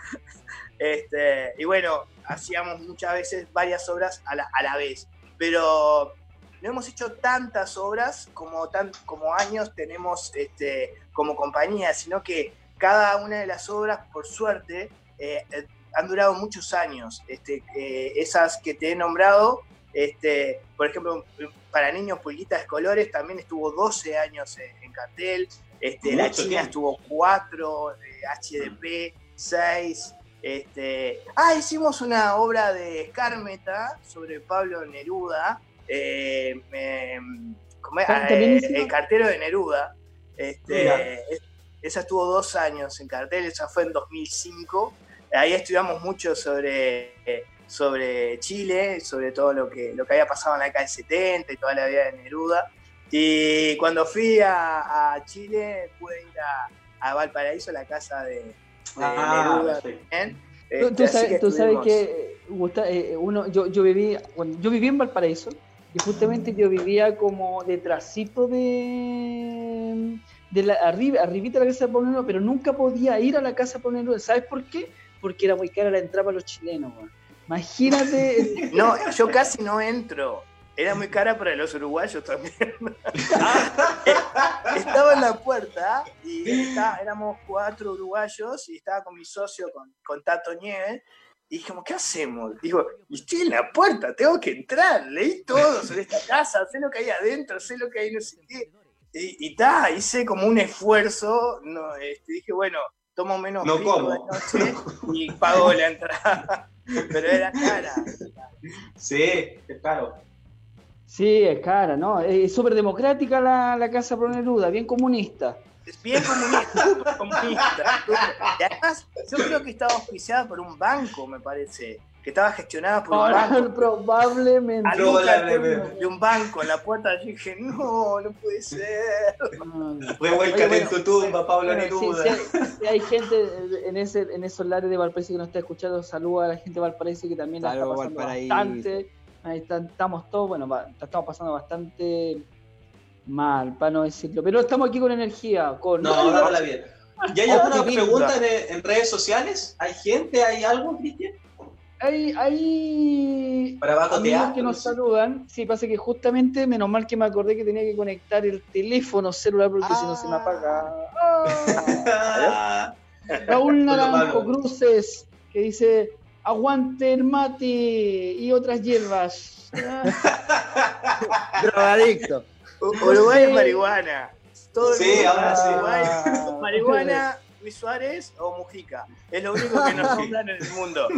Este, y bueno, hacíamos muchas veces varias obras a la, a la vez, pero no hemos hecho tantas obras como, tan, como años tenemos este, como compañía, sino que cada una de las obras, por suerte, eh, eh, han durado muchos años. Este, eh, esas que te he nombrado, este, por ejemplo, para niños Pulguitas de Colores también estuvo 12 años en, en cartel, este, La China tiempo. estuvo 4, HDP 6. Este, ah, hicimos una obra de Escármeta sobre Pablo Neruda, eh, ¿cómo es? Ah, ¿También eh, hicieron? el cartero de Neruda. Este, es- esa estuvo dos años en cartel, esa fue en 2005. Ahí estudiamos mucho sobre, sobre Chile, sobre todo lo que, lo que había pasado en la década del 70 y toda la vida de Neruda. Y cuando fui a, a Chile, pude ir a, a Valparaíso, la casa de Ah, Neruda perfecto. también. Tú, sabes, tú sabes estuvimos- que eh, Gusta- eh, uno, yo, yo viví, bueno, yo viví en Valparaíso y justamente yo vivía como detrásito de, de la arriba, arribita de la casa de Pablo Neruda, pero nunca podía ir a la casa de Pablo Neruda. ¿Sabes por qué? Porque era muy cara la entrada para los chilenos. Imagínate. No, yo casi no entro. Era muy cara para los uruguayos también. Estaba en la puerta y está- éramos cuatro uruguayos y estaba con mi socio, con, con Tato Nieves. Y dijimos, ¿qué hacemos? Digo, estoy en la puerta, tengo que entrar, leí todo sobre esta casa, sé lo que hay adentro, sé lo que hay no sé qué. Y, y ta, hice como un esfuerzo, no, este, dije, bueno, tomo menos No como. de noche y pago la entrada. Pero era cara. Sí, es caro. Sí, es cara, ¿no? Es súper democrática la, la Casa Proneruda, bien comunista. Es bien comunista, comunista. Y además, yo creo que estaba auspiciada por un banco, me parece. Que estaba gestionada por un banco. probablemente. De un banco en la puerta, yo dije, no, no puede ser. Revuélcate en tu tumba, Pablo Neruda. sí hay, gente en, ese, en esos lares de Valparaíso que nos está escuchando. Saludos a la gente de Valparaíso que también la está pasando Valparaíso. bastante. Ahí está- estamos todos, bueno, estamos pasando bastante mal, para no decirlo. Pero estamos aquí con energía, con. No, dámosla bien. ¿Y hay alguna pregunta en, en redes sociales? ¿Hay gente? ¿Hay algo, Cristian? Hay, hay Para Baco amigos Teatro, que nos sí. saludan. Sí, pasa que justamente, menos mal que me acordé que tenía que conectar el teléfono celular porque si no se me apaga. Ah. Raúl Naranjo Cruces, que dice, aguante el mate y otras hierbas. Drogadicto. Uruguay es marihuana. Todo el Sí, mundo ahora sí. Uruguay, marihuana, Luis Suárez o Mujica. Es lo único que nos nombran en el mundo.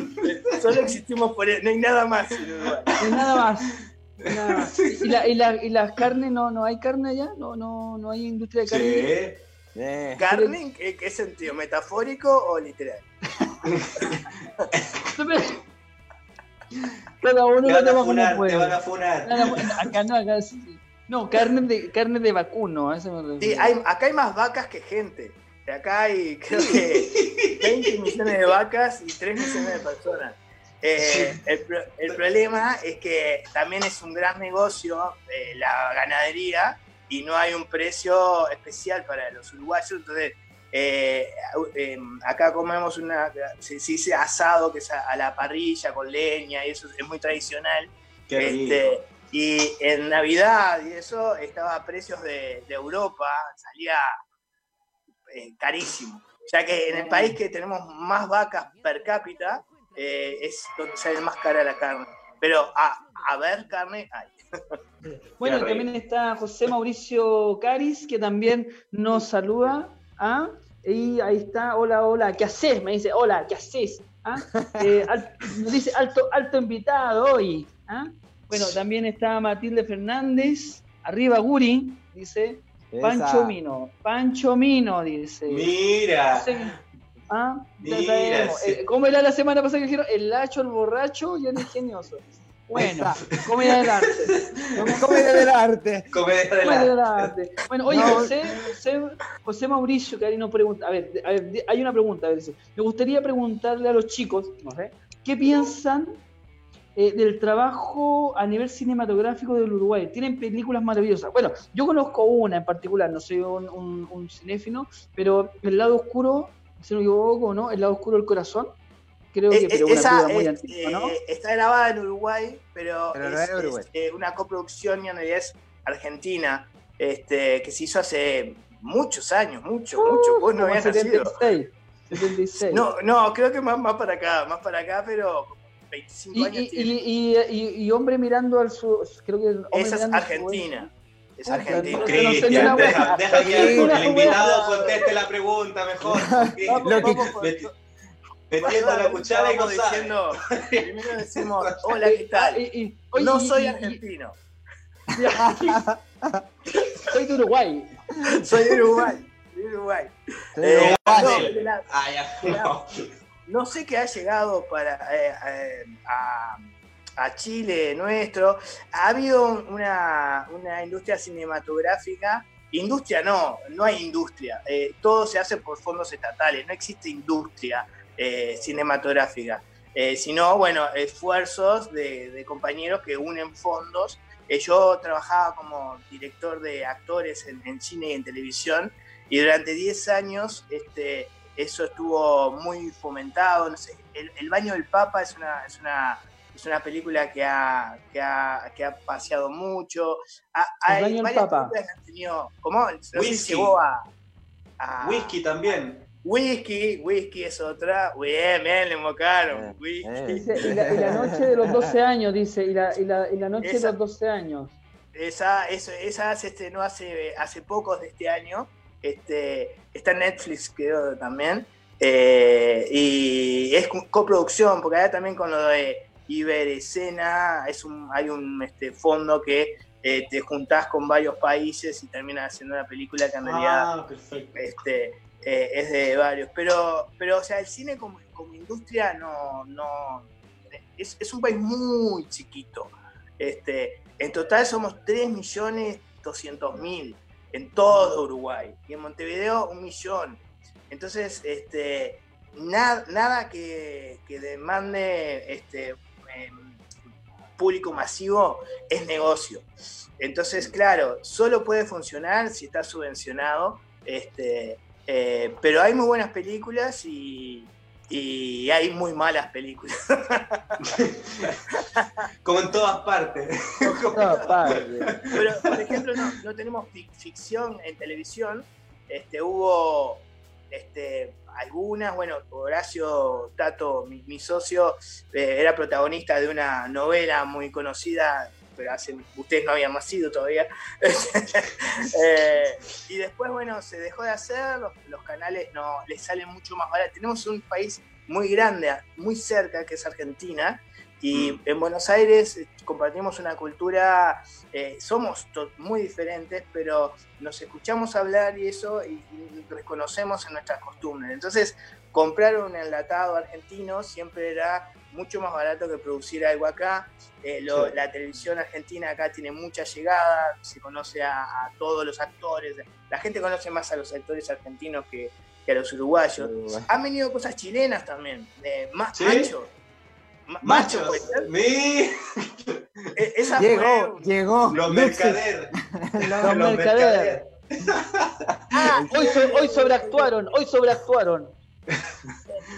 Solo existimos por eso, no hay nada más en Uruguay. No hay nada más. Nada más. ¿Y, la, y, la, ¿Y las carnes? ¿No, ¿No hay carne allá? ¿No, no, no hay industria de carne? Eh. ¿Carne? ¿En qué, qué sentido? ¿Metafórico o literal? Cada uno Te van a como funar, puede. te van a funar. No, no, acá no, acá sí. No, carne de, carne de vacuno, a eso me refiero. Sí, hay, acá hay más vacas que gente. Acá hay, creo que, 20 millones de vacas y 3 millones de personas. Eh, el problema es que también es un gran negocio eh, la ganadería y no hay un precio especial para los uruguayos. Entonces, eh, eh, acá comemos una, se, se dice asado, que es a, a la parrilla con leña y eso es muy tradicional. Qué rico. Este, y en Navidad y eso estaba a precios de, de Europa, salía eh, carísimo. Ya que en el país que tenemos más vacas per cápita, eh, es donde sale más cara la carne. Pero a, a ver carne hay. Bueno, también está José Mauricio Caris, que también nos saluda. ¿Ah? Y ahí está, hola, hola, ¿qué haces? Me dice, hola, ¿qué haces? ¿Ah? Eh, al- nos dice, alto, alto invitado hoy. ¿ah? Bueno, también está Matilde Fernández, arriba Guri, dice, Esa. Pancho Mino, Pancho Mino, dice. Mira. Sí. ¿Ah? Mira, sí. Eh, ¿Cómo era la semana pasada que dijeron? El lacho, el borracho y el ingenioso. Bueno, comedia del arte. Comedia del arte. Comedia del Comedia del arte. arte. Bueno, oye, No. José, José, José Mauricio, que ahí nos pregunta, a ver, a ver, hay una pregunta, a ver, me gustaría preguntarle a los chicos, no sé, ¿qué piensan eh, del trabajo a nivel cinematográfico del Uruguay? Tienen películas maravillosas. Bueno, yo conozco una en particular, no soy un, un, un cinéfilo, pero El lado oscuro, si no me equivoco, ¿no? El lado oscuro del corazón. Creo que Eh, pero eh, una esa película muy es, antigua, ¿no? eh, está grabada en Uruguay, pero, Pero no es, Uruguay. eh, una coproducción y en realidad es argentina, este, que se hizo hace muchos años, mucho, mucho. Vos no Uh, habías nacido. 76. 76. No, no, creo que más, más para acá, más para acá, pero como 25 Y, años y, tiene. y, y, y- y hombre mirando al sur, creo que hombre Esa es Argentina. Es Ah, Argentina. Cristian, deja, que el invitado conteste la pregunta mejor. Vamos, Lo que- vamos por- Metiendo la cuchara y no diciendo, primero decimos, hola, ¿qué tal? Ah, y- y- oye, no y- soy y- argentino, soy de Uruguay. soy de Uruguay. de Uruguay. Eh, uruguayo. no, de la- ya. No. no sé qué ha llegado para, eh, eh, a, a Chile nuestro. Ha habido una, una industria cinematográfica. Industria no, no hay industria. Eh, todo se hace por fondos estatales. No existe industria eh, cinematográfica. Eh, sino, bueno, esfuerzos de, de compañeros que unen fondos. Eh, yo trabajaba como director de actores en, en cine y en televisión y durante 10 años este, eso estuvo muy fomentado. No sé, el, El Baño del Papa es una, es una, es una película que ha, que ha, que ha paseado mucho. Ha- El hay Baño del varias Papa. películas que han tenido, ¿cómo? No sé si Whisky. llegó a, a- Whisky también. Whisky, whisky es otra. Bien, bien, le invocaron. Whisky. Dice, y, la, y la noche de los 12 años, dice, y la, y la, y la noche Esa- de los 12 años. Esa, eso- esa se estrenó hace, hace pocos de este año. Este, está en Netflix, creo también. Eh, y es co- coproducción, porque ahora también con lo de Iberescena es un, hay un este, fondo que eh, te juntás con varios países y terminas haciendo una película que en realidad Ah, perfecto. este, eh, es de varios. Pero, pero, o sea, el cine como, industria no, no es, un país muy chiquito. Este, en total somos 3.200.000 en todo Uruguay. Y en Montevideo un millón. Entonces, este, nada, nada que, que demande este, em, público masivo es negocio. Entonces, claro, solo puede funcionar si está subvencionado. Este, eh, pero hay muy buenas películas y, y hay muy malas películas. Como en todas partes. Pero, por ejemplo, no, no tenemos fic- ficción en televisión. Este, hubo este, algunas, bueno, Horacio Tato, mi, mi socio, eh, era protagonista de una novela muy conocida, pero hace, ustedes no habían nacido todavía. Eh, y después, bueno, se dejó de hacer, los, los canales no les salen mucho más baratos. Tenemos un país muy grande, muy cerca, que es Argentina, y en Buenos Aires eh, compartimos una cultura, eh, somos muy diferentes, pero nos escuchamos hablar y eso, y, y reconocemos en nuestras costumbres. Entonces, comprar un enlatado argentino siempre era mucho más barato que producir algo acá. Eh, lo- Sí. La televisión argentina acá tiene mucha llegada, se conoce a, a todos los actores, la gente conoce más a los actores argentinos que, que a los uruguayos. Han venido cosas chilenas también, de ma- ¿Sí? macho. Ma- macho, Machos. E- Esa Llegó, fue- llegó. Los mercader. Los mercader. Ah, hoy, so- hoy sobreactuaron, hoy sobreactuaron.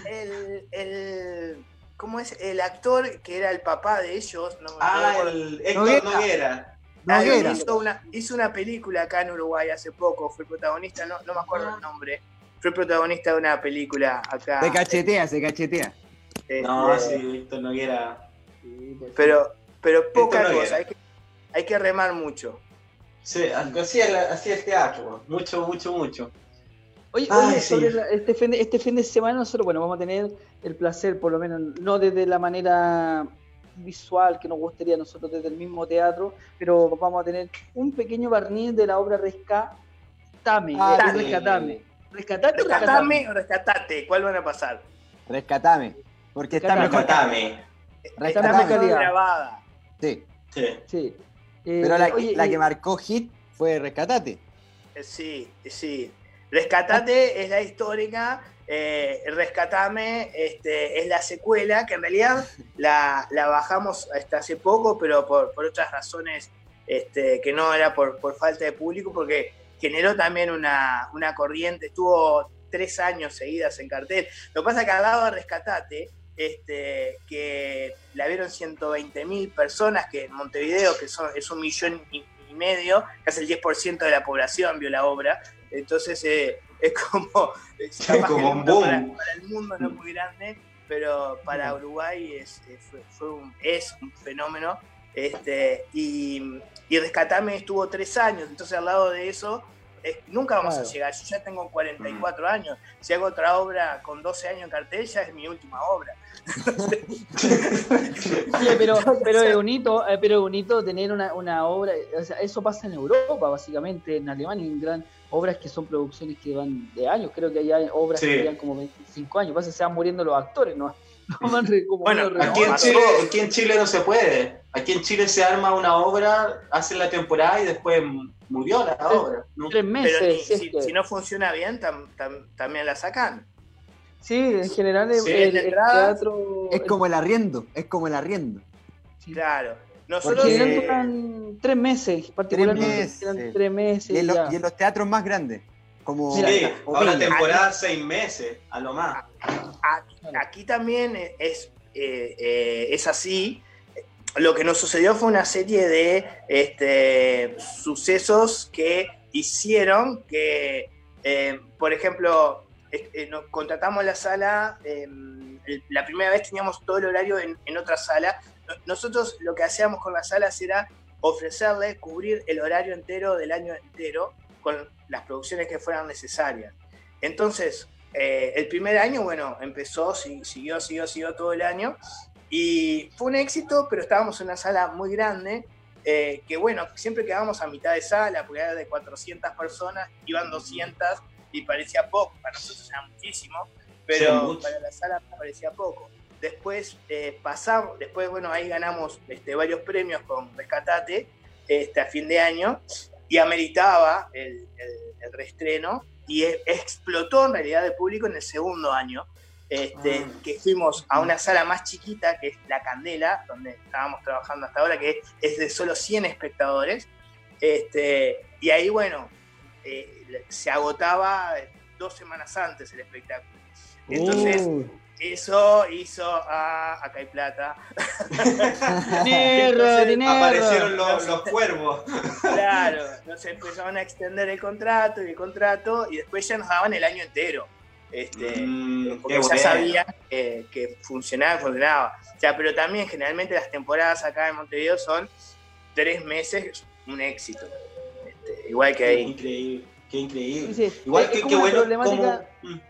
el, el- ¿cómo es? El actor que era el papá de ellos, no, Ah, el Héctor Noguera. Noguera. Ah, Noguera. hizo, una, hizo una película acá en Uruguay hace poco, fue protagonista, no, no me acuerdo el nombre, fue protagonista de una película acá. Se cachetea, se cachetea. este, No, sí, Héctor Noguera. Pero, pero poca Noguera. cosa, hay que, hay que remar mucho. Sí, así es, así es el teatro. Mucho, mucho, mucho. Oye, Ay, oye, sí. sobre la- este, fin de, este fin de semana nosotros, bueno, vamos a tener el placer, por lo menos, no desde la manera visual que nos gustaría a nosotros desde el mismo teatro, pero vamos a tener un pequeño barniz de la obra Rescatame, Ah, eh. Rescatame. Rescatame o Rescatame o rescatate, ¿cuál van a pasar? Rescatame. Porque está Rescatame. mejor. Rescatame. Está Rescatame. mejor calidad. grabada. Sí. Sí. Sí. Eh, Pero la, oye, la y- que marcó hit fue Rescatate. Eh, Sí, sí. Rescatate es la histórica, eh, Rescatame este, es la secuela, que en realidad la, bajamos hasta hace poco, pero por, otras razones este, que no era por, falta de público, porque generó también una, una corriente, estuvo tres años seguidas en cartel. Lo que pasa que al lado de Rescatate, este, que la vieron 120 mil personas, que en Montevideo, que son, es un millón y, y medio, casi el 10% de la población vio la obra, entonces eh, es como, es capaz como un boom. Para, para el mundo no es muy grande, pero para Uruguay es, es- fue, fue un, es un fenómeno. Este, y, y Rescatame estuvo tres años, entonces al lado de eso, eh, nunca vamos Claro. a llegar. Yo ya tengo 44 años. Si hago otra obra con 12 años en cartel, ya es mi última obra. Oye, pero, pero es bonito, eh, pero es bonito tener una, una obra, o sea, eso pasa en Europa, básicamente, en Alemania, en gran obras que son producciones que van de años, creo que hay obras Sí. que llevan como 25 años, pasa que se van muriendo los actores, ¿no? No van re- como Bueno, Aquí en. Chile, aquí en Chile no se puede. Aquí en Chile se arma una obra, hacen la temporada y después murió la obra. ¿no? tres meses, Pero ni- si no funciona bien, tam- tam- también la sacan. Sí, en general Sí, el- el teatro... Es como el arriendo, es como el arriendo. Claro. En Nosotros. general eh, duran tres meses, particularmente meses. duran tres meses. Y en, los- ya. y en los teatros más grandes. Como Sí, ahora temporada seis meses, a lo más. Aquí, aquí también es, eh, eh, es así. Lo que nos sucedió fue una serie de este, sucesos que hicieron que, eh, por ejemplo, eh, nos contratamos la sala, eh, la primera vez teníamos todo el horario en, en otra sala. No- Nosotros lo que hacíamos con las salas era ofrecerle cubrir el horario entero del año entero con las producciones que fueran necesarias. Entonces, eh, el primer año, bueno, empezó, si- siguió, siguió, siguió todo el año. Y fue un éxito, pero estábamos en una sala muy grande, eh, que bueno, siempre quedábamos a mitad de sala, porque era de 400 personas, iban 200 y parecía poco, para nosotros era muchísimo, pero Sí, para la sala parecía poco. Después eh, pasamos, después bueno, ahí ganamos este, varios premios con Rescatate este, a fin de año y ameritaba el, el- el reestreno y e- explotó en realidad de público en el segundo año, este, que fuimos a una sala más chiquita que es La Candela, donde estábamos trabajando hasta ahora, que es de solo 100 espectadores, este, y ahí bueno, eh, se agotaba dos semanas antes el espectáculo. Entonces, eso hizo a Acá hay Plata. Dinero, Entonces, dinero. Aparecieron los, los cuervos. Claro, nos empezaron a extender el contrato y el contrato y después ya nos daban el año entero. Este, Mm, porque ya sabían que, que funcionaba, funcionaba. O sea, pero también generalmente las temporadas acá en Montevideo son tres meses, un éxito. Igual que Qué ahí. increíble, qué increíble. Sí, Igual es que como qué una bueno problemática- como- Mm.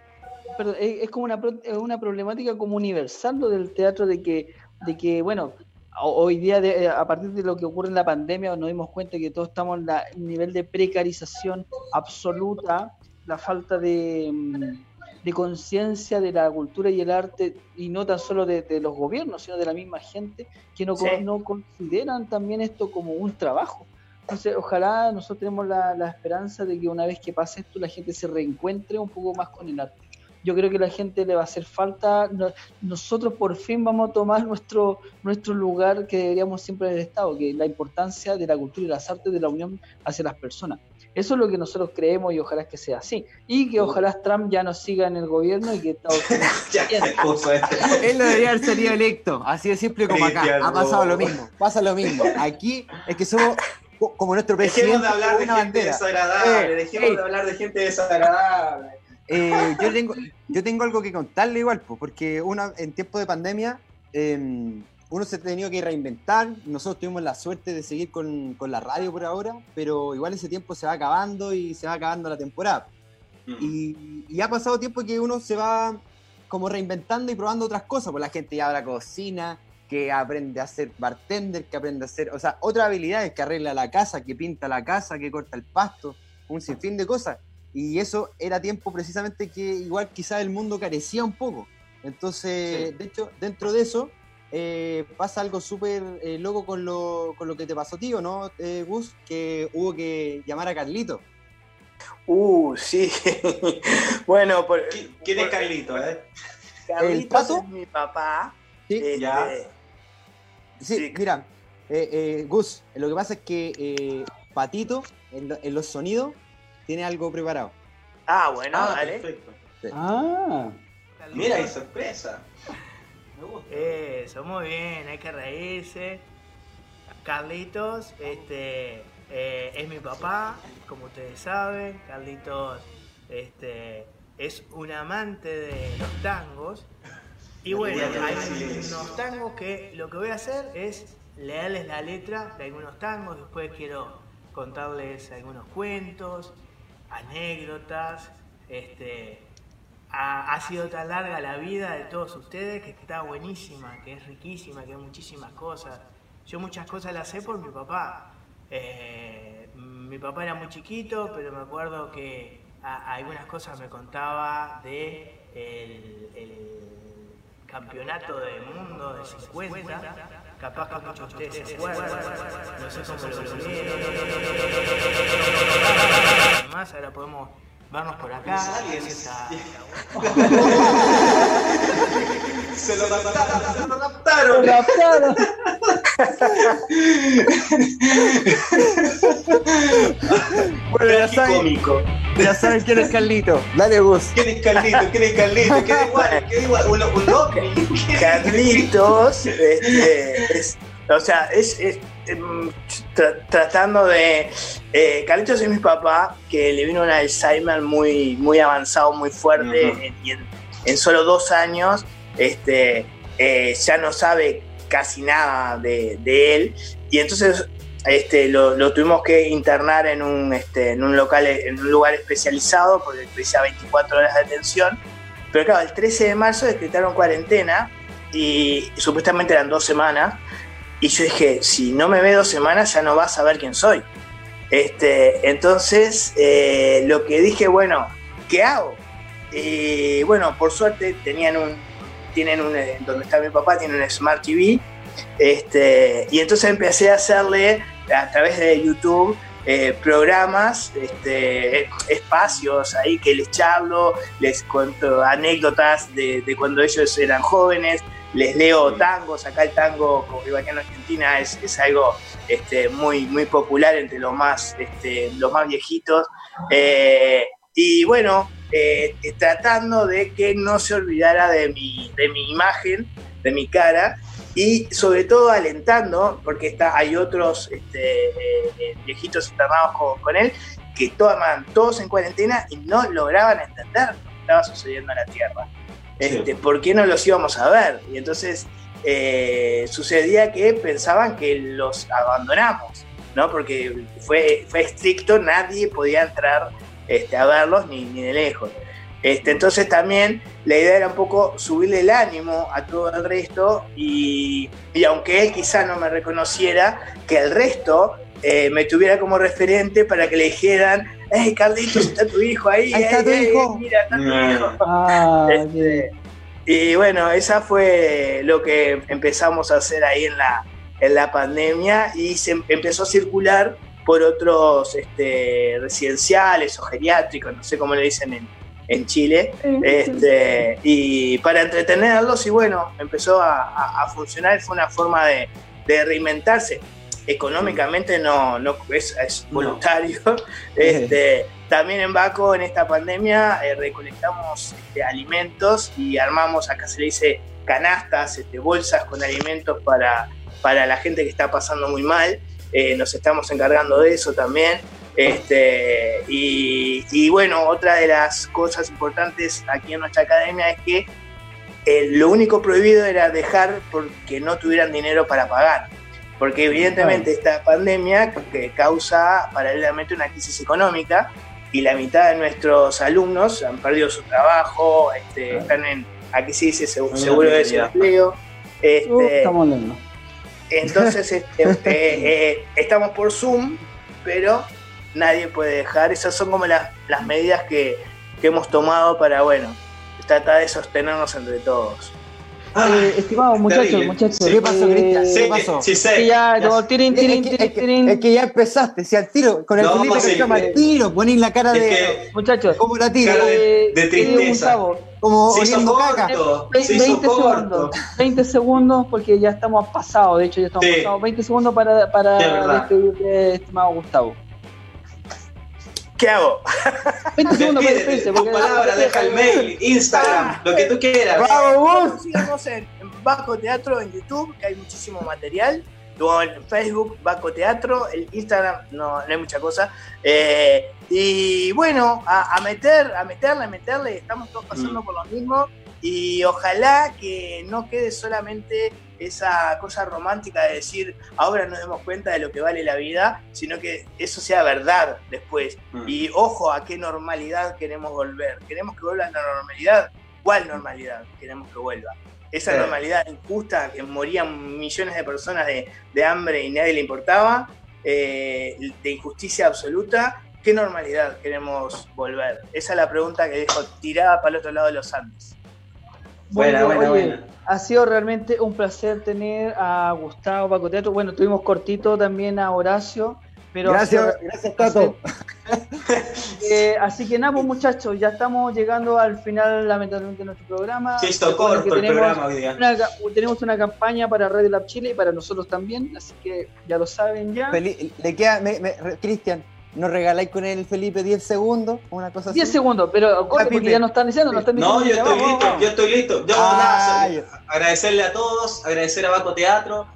perdón, es, es como una, pro- es una problemática como universal lo del teatro de que, de que bueno, ho- hoy día de- a partir de lo que ocurre en la pandemia nos dimos cuenta que todos estamos en la- un nivel de precarización absoluta, la falta de, mm, de conciencia de la cultura y el arte, y no tan solo de, de los gobiernos, sino de la misma gente, que no, Sí. no consideran también esto como un trabajo. Entonces, ojalá nosotros tenemos la, la esperanza de que una vez que pase esto, la gente se reencuentre un poco más con el arte. Yo creo que a la gente le va a hacer falta, no- nosotros por fin vamos a tomar nuestro, nuestro lugar que deberíamos siempre en el Estado, que es la importancia de la cultura y las artes de la unión hacia las personas. Eso es lo que nosotros creemos y ojalá que sea así. Y que ojalá Trump ya nos siga en el gobierno y que Estados Unidos... Ya se puso este. Él no debería haber salido electo, así de simple como acá. Ha pasado no. lo mismo, pasa lo mismo. Aquí es que somos como nuestro presidente. Dejemos de hablar de gente bandera. desagradable, Eh, dejemos eh, de hablar de gente desagradable. eh, yo, tengo, yo tengo algo que contarle igual, po, porque una, en tiempo de pandemia eh, uno se ha tenido que reinventar. Nosotros tuvimos la suerte de seguir con, con la radio por ahora, pero igual ese tiempo se va acabando y se va acabando la temporada. Y, y ha pasado tiempo que uno se va como reinventando y probando otras cosas, pues la gente ya ahora cocina, que aprende a ser bartender, que aprende a hacer, o sea, otras habilidades, que arregla la casa, que pinta la casa, que corta el pasto, un sinfín de cosas. Y eso era tiempo precisamente que igual quizás el mundo carecía un poco. Entonces, de hecho, dentro de eso eh, pasa algo súper eh, loco con lo, con lo que te pasó, tío, ¿no, eh, Gus? Que hubo que llamar a Carlito. Uh, sí. bueno, por, ¿Quién es Carlito, eh? Carlitos ¿El pato? es mi papá. Sí, Este, Ya. Sí, mira, eh, eh, Gus, lo que pasa es que eh, Patito, en, lo- en los sonidos, tiene algo preparado. Ah, bueno, Ah, dale. perfecto. Ah, Mira, hay sorpresa. Eso, muy bien, hay que reírse. Carlitos, este, eh, es mi papá, como ustedes saben. Carlitos, este, es un amante de los tangos. Y bueno, hay unos tangos que lo que voy a hacer es leerles la letra de algunos tangos. Después quiero contarles algunos cuentos, anécdotas. Este, ha, ha sido tan larga la vida de todos ustedes que está buenísima, que es riquísima, que hay muchísimas cosas. Yo muchas cosas las sé por mi papá. Eh, mi papá era muy chiquito, pero me acuerdo que a- algunas cosas me contaba de el, el campeonato del mundo de 50. Capaz que muchos de ustedes se acuerdan. No sé cómo lo. Además, ahora podemos vernos por acá. Se lo adaptaron, se lo raptaron. Bueno, ya saben, cómico. ya saben quién es Carlito. Dale, Gus. ¿Quién es Carlito? ¿Quién es Carlito? Queda igual, queda igual. Un, un ovni. Carlitos, este, es- o sea, es, es, em, tra- tratando de, Eh, Carlitos es mi papá, que le vino un Alzheimer muy, muy avanzado, muy fuerte, en- y en, en solo dos años este, eh, ya no sabe casi nada de, él, y entonces este, lo, tuvimos que internar en un, este, en, un local, en un lugar especializado, porque precisa 24 horas de atención, pero claro, el 13 de marzo decretaron cuarentena, y supuestamente eran dos semanas, y yo dije, si no me ve dos semanas ya no vas a saber quién soy. Este, entonces, eh, lo que dije, bueno, ¿qué hago? Y bueno, por suerte tenían un, tienen un, eh, donde está mi papá, tienen un Smart TV, este, y entonces empecé a hacerle a través de YouTube eh, programas, este, espacios ahí que les charlo, les cuento anécdotas de, de cuando ellos eran jóvenes, les leo tangos, acá el tango, como igual que en Argentina, es, es algo este, muy, muy popular entre los más, este, los más viejitos. Eh, y bueno, eh, tratando de que no se olvidara de mi, de mi imagen, de mi cara, y sobre todo alentando, porque está, hay otros este, eh, viejitos internados con, con él, que toman todos en cuarentena y no lograban entender lo que estaba sucediendo en la Tierra. Este, ¿Por qué no los íbamos a ver? Y entonces eh, sucedía que pensaban que los abandonamos, ¿no? Porque fue, fue estricto, nadie podía entrar este, a verlos ni, ni de lejos. Este, entonces también la idea era un poco subirle el ánimo a todo el resto y, y aunque él quizá no me reconociera, que el resto eh, me tuviera como referente para que le dijeran, hey Carlitos, está tu hijo ahí, Ahí está ey, tu ey, hijo". mira, está tu hijo. Ah, Este, y bueno, esa fue lo que empezamos a hacer ahí en la, en la pandemia y se em- empezó a circular por otros este, residenciales o geriátricos, no sé cómo le dicen en, en Chile, este, y para entretenerlos y bueno, empezó a, a- a funcionar, fue una forma de, de reinventarse. Económicamente no, no es, es voluntario. Este, también en Baco, en esta pandemia, eh, recolectamos este, alimentos y armamos, acá se le dice canastas, este, bolsas con alimentos para, para la gente que está pasando muy mal. Eh, nos estamos encargando de eso también. Este, y, y bueno, otra de las cosas importantes aquí en nuestra academia es que eh, lo único prohibido era dejar porque no tuvieran dinero para pagar. Porque evidentemente esta pandemia que causa paralelamente una crisis económica y la mitad de nuestros alumnos han perdido su trabajo, este, están en, aquí se dice seguro de desempleo. Este, Uh, estamos leyendo. Entonces este, eh, eh, estamos por Zoom, pero nadie puede dejar. Esas son como las, las medidas que, que hemos tomado para, bueno, tratar de sostenernos entre todos. Eh, estimados muchachos, muchachos. Sí, ¿Qué pasó, Cristian? eh, ¿Qué Sí, pasó? sí sé. que ya, Ya sé. tirin, Es tirin, que, tirin, es que- tirin. es que ya empezaste, si al tiro, con el No, Felipe sí, que llama eh, al tiro, ponís la cara Es de. que Muchachos, como la tiro, de- eh, de tristeza. Gustavo, como se hizo caca. corto. ve- Se hizo 20 corto. segundos, 20 segundos porque ya estamos pasados, de hecho ya estamos Sí. pasados, 20 segundos para, para Sí, despedirte, estimado Gustavo. ¿Qué hago? 20 segundos para Despídete, despedirse. tus porque- palabras, deja el mail, Instagram, lo que tú quieras. ¡Bravo, vos! Síganos en, en Baco Teatro en YouTube, que hay muchísimo material. O en Facebook, Baco Teatro. El Instagram, no, no hay mucha cosa. Eh, y bueno, a, a meter, a meterle, a meterle. Estamos todos pasando Mm. por lo mismo. Y ojalá que no quede solamente esa cosa romántica de decir ahora nos demos cuenta de lo que vale la vida, sino que eso sea verdad después. Mm. Y ojo a qué normalidad queremos volver. ¿Queremos que vuelva a la normalidad? ¿Cuál normalidad queremos que vuelva? Esa Sí. normalidad injusta que morían millones de personas de, de hambre y nadie le importaba, eh, de injusticia absoluta, ¿qué normalidad queremos volver? Esa es la pregunta que dejo tirada para el otro lado de los Andes. Buena, Bueno, buena, oye, buena. Ha sido realmente un placer tener a Gustavo Paco Teatro. Bueno, tuvimos cortito también a Horacio. Pero ha sido- Gracias, gracias, Tato. Eh, así que nada, pues muchachos, ya estamos llegando al final, lamentablemente, de nuestro programa. Recuerden que corto el tenemos programa hoy día. una tenemos una campaña para Radio Lab Chile y para nosotros también, así que ya lo saben ya. Feli- le queda, me- me- re- Cristian, ¿nos regaláis con el Felipe 10 segundos? Una cosa así. 10 segundos, pero corte porque ya nos están diciendo, nos están No, diciendo. yo que estoy listo, vamos. yo estoy listo. Yo Ah, nada, ya. agradecerle a todos, agradecer a Baco Teatro,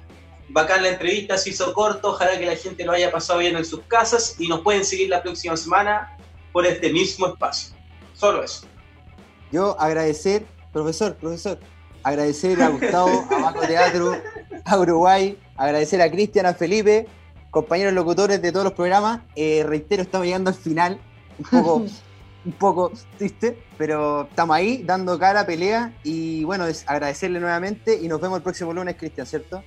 Bacán la entrevista, se hizo corto. Ojalá que la gente lo haya pasado bien en sus casas y nos pueden seguir la próxima semana por este mismo espacio. Solo eso. Yo agradecer, profesor, profesor, agradecer a Gustavo, a Baco Teatro, a Uruguay, agradecer a Cristian, a Felipe, compañeros locutores de todos los programas. Eh, reitero, estamos llegando al final, un poco, un poco triste, pero estamos ahí dando cara, pelea y bueno, es agradecerle nuevamente y nos vemos el próximo lunes, Cristian, ¿cierto?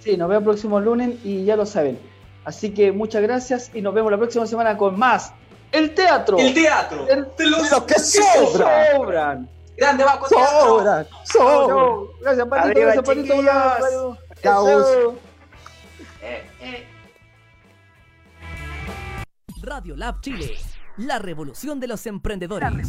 Sí, nos vemos el próximo lunes y ya lo saben. Así que muchas gracias y nos vemos la próxima semana con más. El teatro. El teatro. El- de los, de los que que sobran. sobran. Grande Teatro. Sobran, sobran. Gracias, Patito. Arriba, Gracias, Patito. Chao. Chao. Radio Lab Chile, la revolución de los emprendedores.